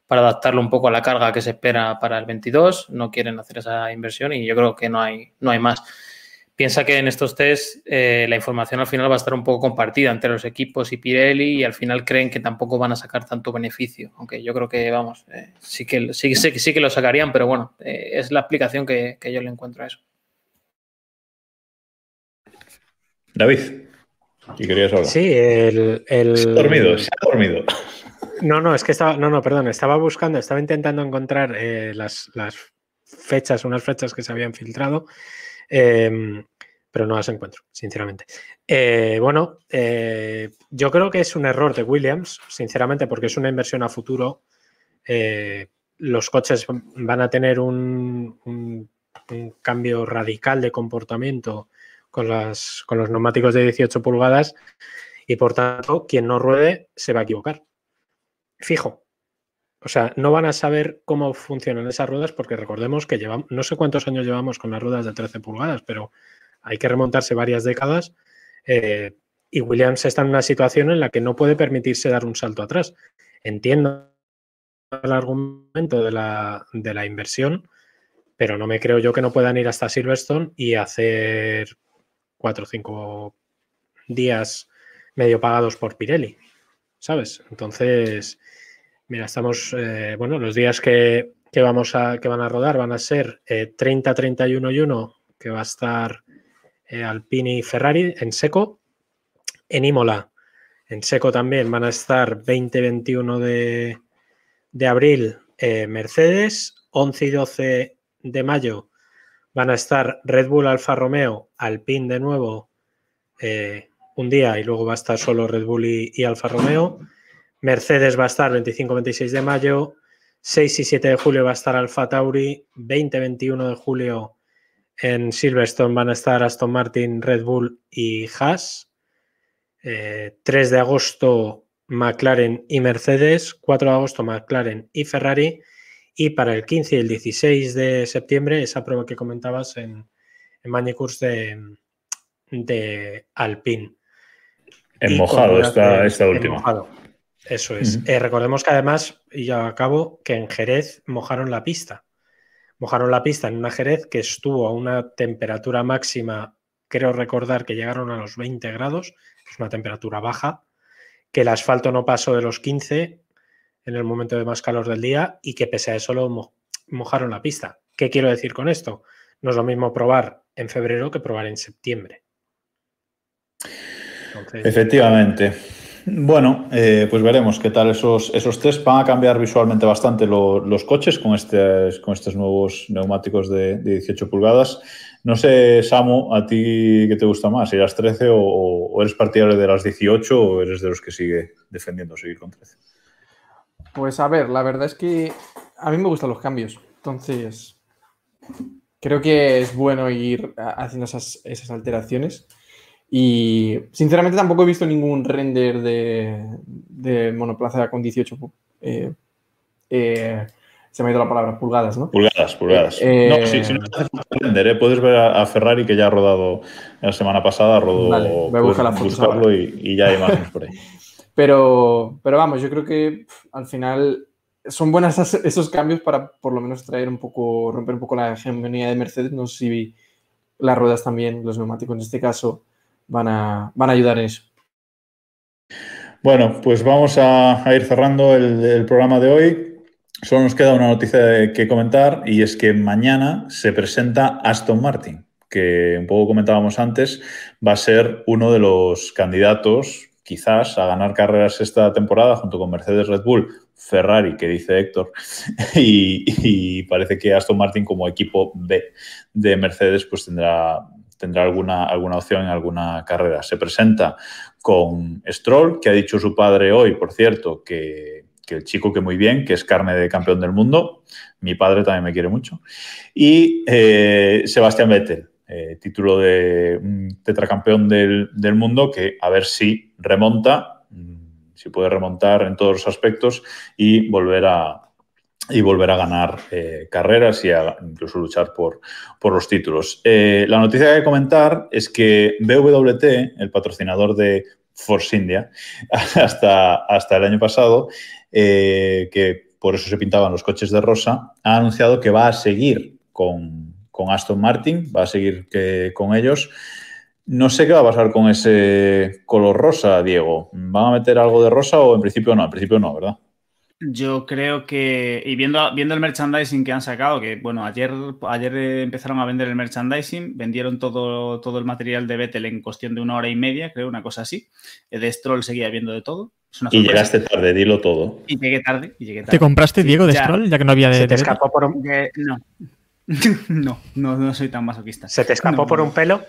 para adaptarlo un poco a la carga que se espera para el 22. No quieren hacer esa inversión y yo creo que no hay, no hay más piensa que en estos test eh, la información al final va a estar un poco compartida entre los equipos y Pirelli y al final creen que tampoco van a sacar tanto beneficio. Aunque yo creo que, vamos, eh, sí, que, sí, sí, sí, que lo sacarían, pero bueno, eh, es la explicación que, que, yo le encuentro a eso. David, ¿qué querías hablar? Sí, el... el... Se ha dormido, se ha dormido. No, no, es que estaba, no, no, perdón, estaba buscando, estaba intentando encontrar eh, las, las fechas, unas fechas que se habían filtrado. Eh, pero no las encuentro, sinceramente. Eh, bueno, eh, yo creo que es un error de Williams, sinceramente, porque es una inversión a futuro. Eh, los coches van a tener un, cambio radical de comportamiento con los neumáticos de 18 pulgadas y, por tanto, quien no ruede se va a equivocar. Fijo. O sea, no van a saber cómo funcionan esas ruedas porque recordemos que llevamos, no sé cuántos años llevamos con las ruedas de 13 pulgadas, pero hay que remontarse varias décadas eh, y Williams está en una situación en la que no puede permitirse dar un salto atrás. Entiendo el argumento de la, de la inversión, pero no me creo yo que no puedan ir hasta Silverstone y hacer cuatro o cinco días medio pagados por Pirelli, ¿sabes? Entonces, mira, estamos, eh, bueno, los días que, que, vamos a, que van a rodar van a ser 30, 31 y 1, que va a estar eh, Alpine y Ferrari en seco. En Imola, en seco también van a estar 20-21 de, de, abril eh, Mercedes, 11 y 12 de mayo van a estar Red Bull, Alfa Romeo, Alpine de nuevo eh, un día y luego va a estar solo Red Bull y, Alfa Romeo. Mercedes va a estar 25-26 de mayo, 6 y 7 de julio va a estar Alfa Tauri, 20-21 de julio en Silverstone van a estar Aston Martin, Red Bull y Haas. 3 eh, de agosto McLaren y Mercedes, 4 de agosto McLaren y Ferrari. Y para el 15 y el 16 de septiembre, esa prueba que comentabas en, en de, de Alpine. En mojado esta, esta última. Eso es. Eh, recordemos que además, y ya acabo, que en Jerez mojaron la pista mojaron la pista en una Jerez que estuvo a una temperatura máxima, creo recordar que llegaron a los 20 grados, es una temperatura baja, que el asfalto no pasó de los 15 en el momento de más calor del día y que pese a eso lo mojaron la pista. ¿Qué quiero decir con esto? No es lo mismo probar en febrero que probar en septiembre. Efectivamente. Bueno, eh, pues veremos qué tal esos, esos. Van a cambiar visualmente bastante los coches con, este, con estos nuevos neumáticos de, 18 pulgadas. No sé, Samu, ¿a ti qué te gusta más? ¿Si las 13 o, eres partidario de las 18 o eres de los que sigue defendiendo seguir con 13? Pues a ver, la verdad es que a mí me gustan los cambios. Entonces, creo que es bueno ir haciendo esas alteraciones. Y sinceramente tampoco he visto ningún render de, monoplaza con 18. Eh, eh, se me ha ido la palabra, pulgadas, ¿no? Pulgadas, pulgadas. Eh, no, si, no hace falta render, puedes ver a, Ferrari que ya ha rodado la semana pasada, rodó vale, voy a buscar la buscarlo y, y, ya hay imágenes por ahí. pero, pero vamos, yo creo que al final son buenos esos cambios para por lo menos traer un poco, romper un poco la hegemonía de Mercedes. No sé si las ruedas también, los neumáticos en este caso, van a, van a ayudar en eso. Bueno, pues vamos a, ir cerrando el, programa de hoy. Solo nos queda una noticia que comentar y es que mañana se presenta Aston Martin, que un poco comentábamos antes, va a ser uno de los candidatos quizás a ganar carreras esta temporada junto con Mercedes Red Bull, Ferrari, que dice Héctor, y, y, parece que Aston Martin como equipo B de Mercedes pues tendrá tendrá alguna, alguna opción en alguna carrera. Se presenta con Stroll, que ha dicho su padre hoy, por cierto, que, el chico que muy bien, que es carne de campeón del mundo. Mi padre también me quiere mucho. Y eh, Sebastián Vettel, eh, título de tetracampeón del, del, mundo, que a ver si remonta, mm, si puede remontar en todos los aspectos y volver a, y volver a ganar eh, carreras y a incluso luchar por, por los títulos. Eh, la noticia que hay que comentar es que BWT, el patrocinador de Force India, hasta, hasta el año pasado, eh, que por eso se pintaban los coches de rosa, ha anunciado que va a seguir con, con Aston Martin, va a seguir que, con ellos. No sé qué va a pasar con ese color rosa, Diego. ¿Van a meter algo de rosa o en principio no? En principio no, ¿verdad? Yo creo que, y viendo, viendo el merchandising que han sacado, que bueno, ayer, ayer empezaron a vender el merchandising, vendieron todo, todo el material de Vettel en cuestión de una hora y media, creo, una cosa así. De Stroll seguía viendo de todo. y llegaste tarde, dilo todo. Y llegué tarde, y llegué tarde. ¿Te compraste Diego de Stroll, ya que no había de... ¿Se te escapó por un... no. no, no, no soy tan masoquista. ¿Se te escapó por un pelo?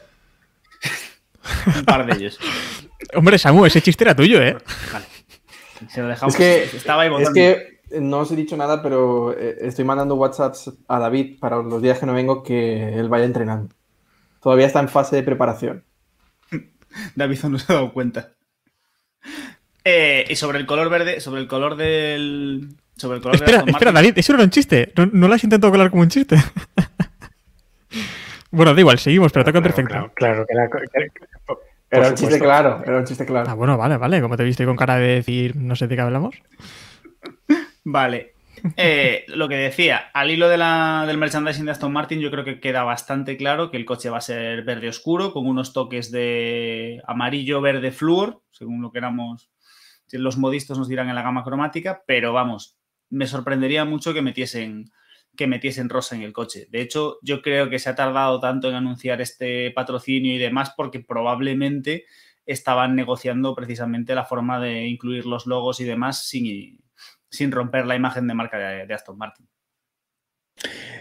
un par de ellos. Hombre, Samu, ese chiste era tuyo, ¿eh? Vale. Se lo dejamos. Es que, Estaba ahí es que no os he dicho nada, pero eh, estoy mandando WhatsApps a David para los días que no vengo que él vaya entrenando. Todavía está en fase de preparación. David no se ha dado cuenta. Eh, y sobre el color verde, sobre el color del. Sobre el color espera, espera, David, eso era un chiste. No, lo has intentado colar como un chiste. bueno, da igual, seguimos, pero toca perfecto. Claro, que era, era un chiste claro, era un chiste claro. Ah, bueno, vale, vale. Como te viste con cara de decir no sé de qué hablamos. Vale. Eh, lo que decía, al hilo de la, del merchandising de Aston Martin, yo creo que queda bastante claro que el coche va a ser verde oscuro, con unos toques de amarillo, verde, flúor, según lo queramos. Los modistas nos dirán en la gama cromática, pero vamos, me sorprendería mucho que metiesen, que metiesen rosa en el coche. De hecho, yo creo que se ha tardado tanto en anunciar este patrocinio y demás porque probablemente estaban negociando precisamente la forma de incluir los logos y demás sin, sin romper la imagen de marca de, Aston Martin.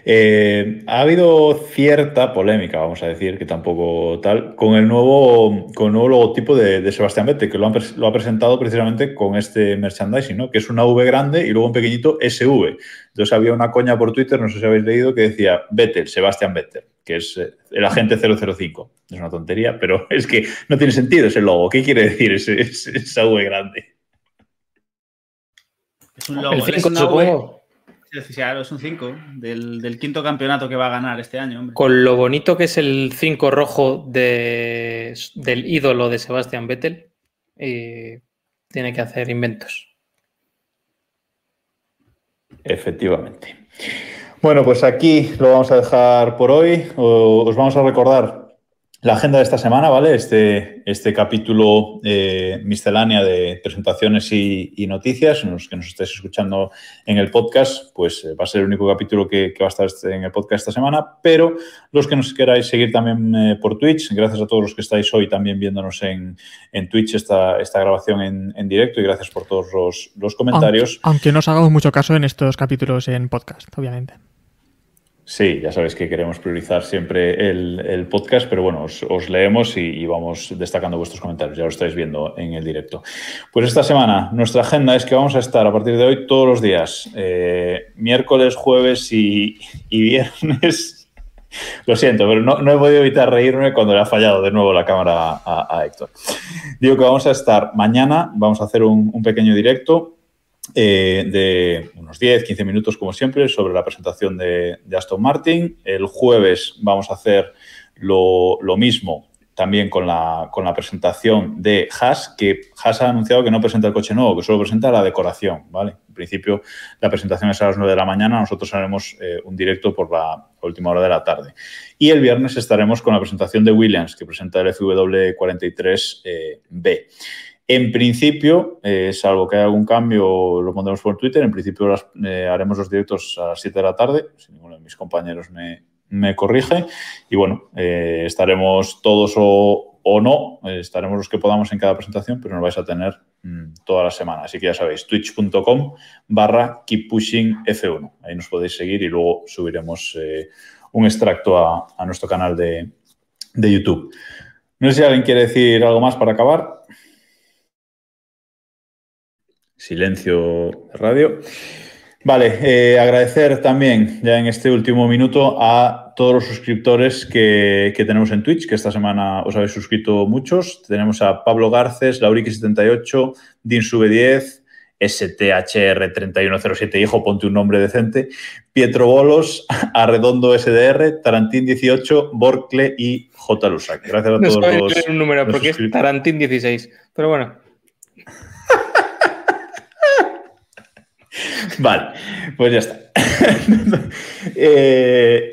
Eh, ha habido cierta polémica, vamos a decir, que tampoco tal, con el nuevo, con nuevo logotipo de, de Sebastián Vettel, que lo, lo, ha presentado precisamente con este merchandising, ¿no? que es una V grande y luego un pequeñito SV. Entonces había una coña por Twitter, no sé si habéis leído, que decía Vettel, Sebastián Vettel, que es eh, el agente 005. Es una tontería, pero es que no tiene sentido ese logo. ¿Qué quiere decir ese, esa V grande? Es un logo. El 5, es un 5 del, quinto campeonato que va a ganar este año. Con lo bonito que es el 5 rojo de, del ídolo de Sebastián Vettel, eh, tiene que hacer inventos. Efectivamente. Bueno, pues aquí lo vamos a dejar por hoy. Os vamos a recordar la agenda de esta semana, ¿vale? Este, este capítulo eh, miscelánea de presentaciones y, noticias, en los que nos estéis escuchando en el podcast, pues eh, va a ser el único capítulo que, va a estar este, en el podcast esta semana, pero los que nos queráis seguir también eh, por Twitch, gracias a todos los que estáis hoy también viéndonos en, Twitch esta, esta grabación en, directo y gracias por todos los, los comentarios. Aunque, aunque no os hagamos mucho caso en estos capítulos en podcast, obviamente. Sí, ya sabéis que queremos priorizar siempre el, podcast, pero bueno, os, leemos y, vamos destacando vuestros comentarios, ya lo estáis viendo en el directo. Pues esta semana nuestra agenda es que vamos a estar a partir de hoy todos los días, eh, miércoles, jueves y, viernes. Lo siento, pero no, he podido evitar reírme cuando le ha fallado de nuevo la cámara a, Héctor. Digo que vamos a estar mañana, vamos a hacer un pequeño directo eh, de unos 10, 15 minutos, como siempre, sobre la presentación de, Aston Martin. El jueves vamos a hacer lo, mismo también con la, con la, presentación de Haas, que Haas ha anunciado que no presenta el coche nuevo, que solo presenta la decoración, ¿vale? En principio, la presentación es a las 9 de la mañana, nosotros haremos eh, un directo por la última hora de la tarde. Y el viernes estaremos con la presentación de Williams, que presenta el FW43B. En principio, eh, salvo que haya algún cambio, lo pondremos por Twitter. En principio eh, haremos los directos a las 7 de la tarde, si ninguno de mis compañeros me, corrige. Y bueno, eh, estaremos todos o, no, estaremos los que podamos en cada presentación, pero nos vais a tener mm, toda la semana. Así que ya sabéis, twitch.com barra keeppushingf1. Ahí nos podéis seguir y luego subiremos un extracto a, nuestro canal de YouTube. No sé si alguien quiere decir algo más para acabar silencio de radio. Vale, eh, agradecer también ya en este último minuto a todos los suscriptores que, tenemos en Twitch, que esta semana os habéis suscrito muchos. Tenemos a Pablo Garces, Lauriki78, Dinsube10, STHR3107, hijo, ponte un nombre decente, Pietro Bolos, Arredondo SDR, Tarantín18, Borcle y J. Lusac. Gracias a todos los. un número porque es Tarantín16, pero bueno. Vale, pues ya está. Eh,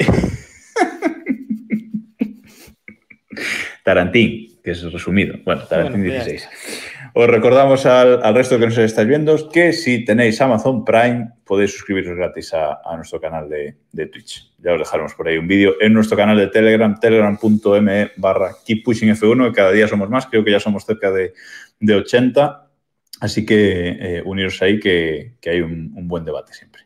Tarantín, que es resumido. Bueno, Tarantín 16. Pues os recordamos al, resto que nos estáis viendo que si tenéis Amazon Prime podéis suscribiros gratis a, nuestro canal de, Twitch. Ya os dejaremos por ahí un vídeo en nuestro canal de Telegram, telegram.me barra keeppushingf1, que cada día somos más, creo que ya somos cerca de, de 80 Así que eh, uniros ahí que, hay un, un, buen debate siempre.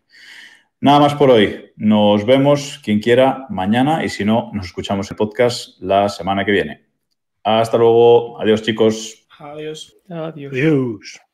Nada más por hoy. Nos vemos, quien quiera, mañana y si no, nos escuchamos el podcast la semana que viene. Hasta luego. Adiós, chicos. Adiós. Adiós. Adiós.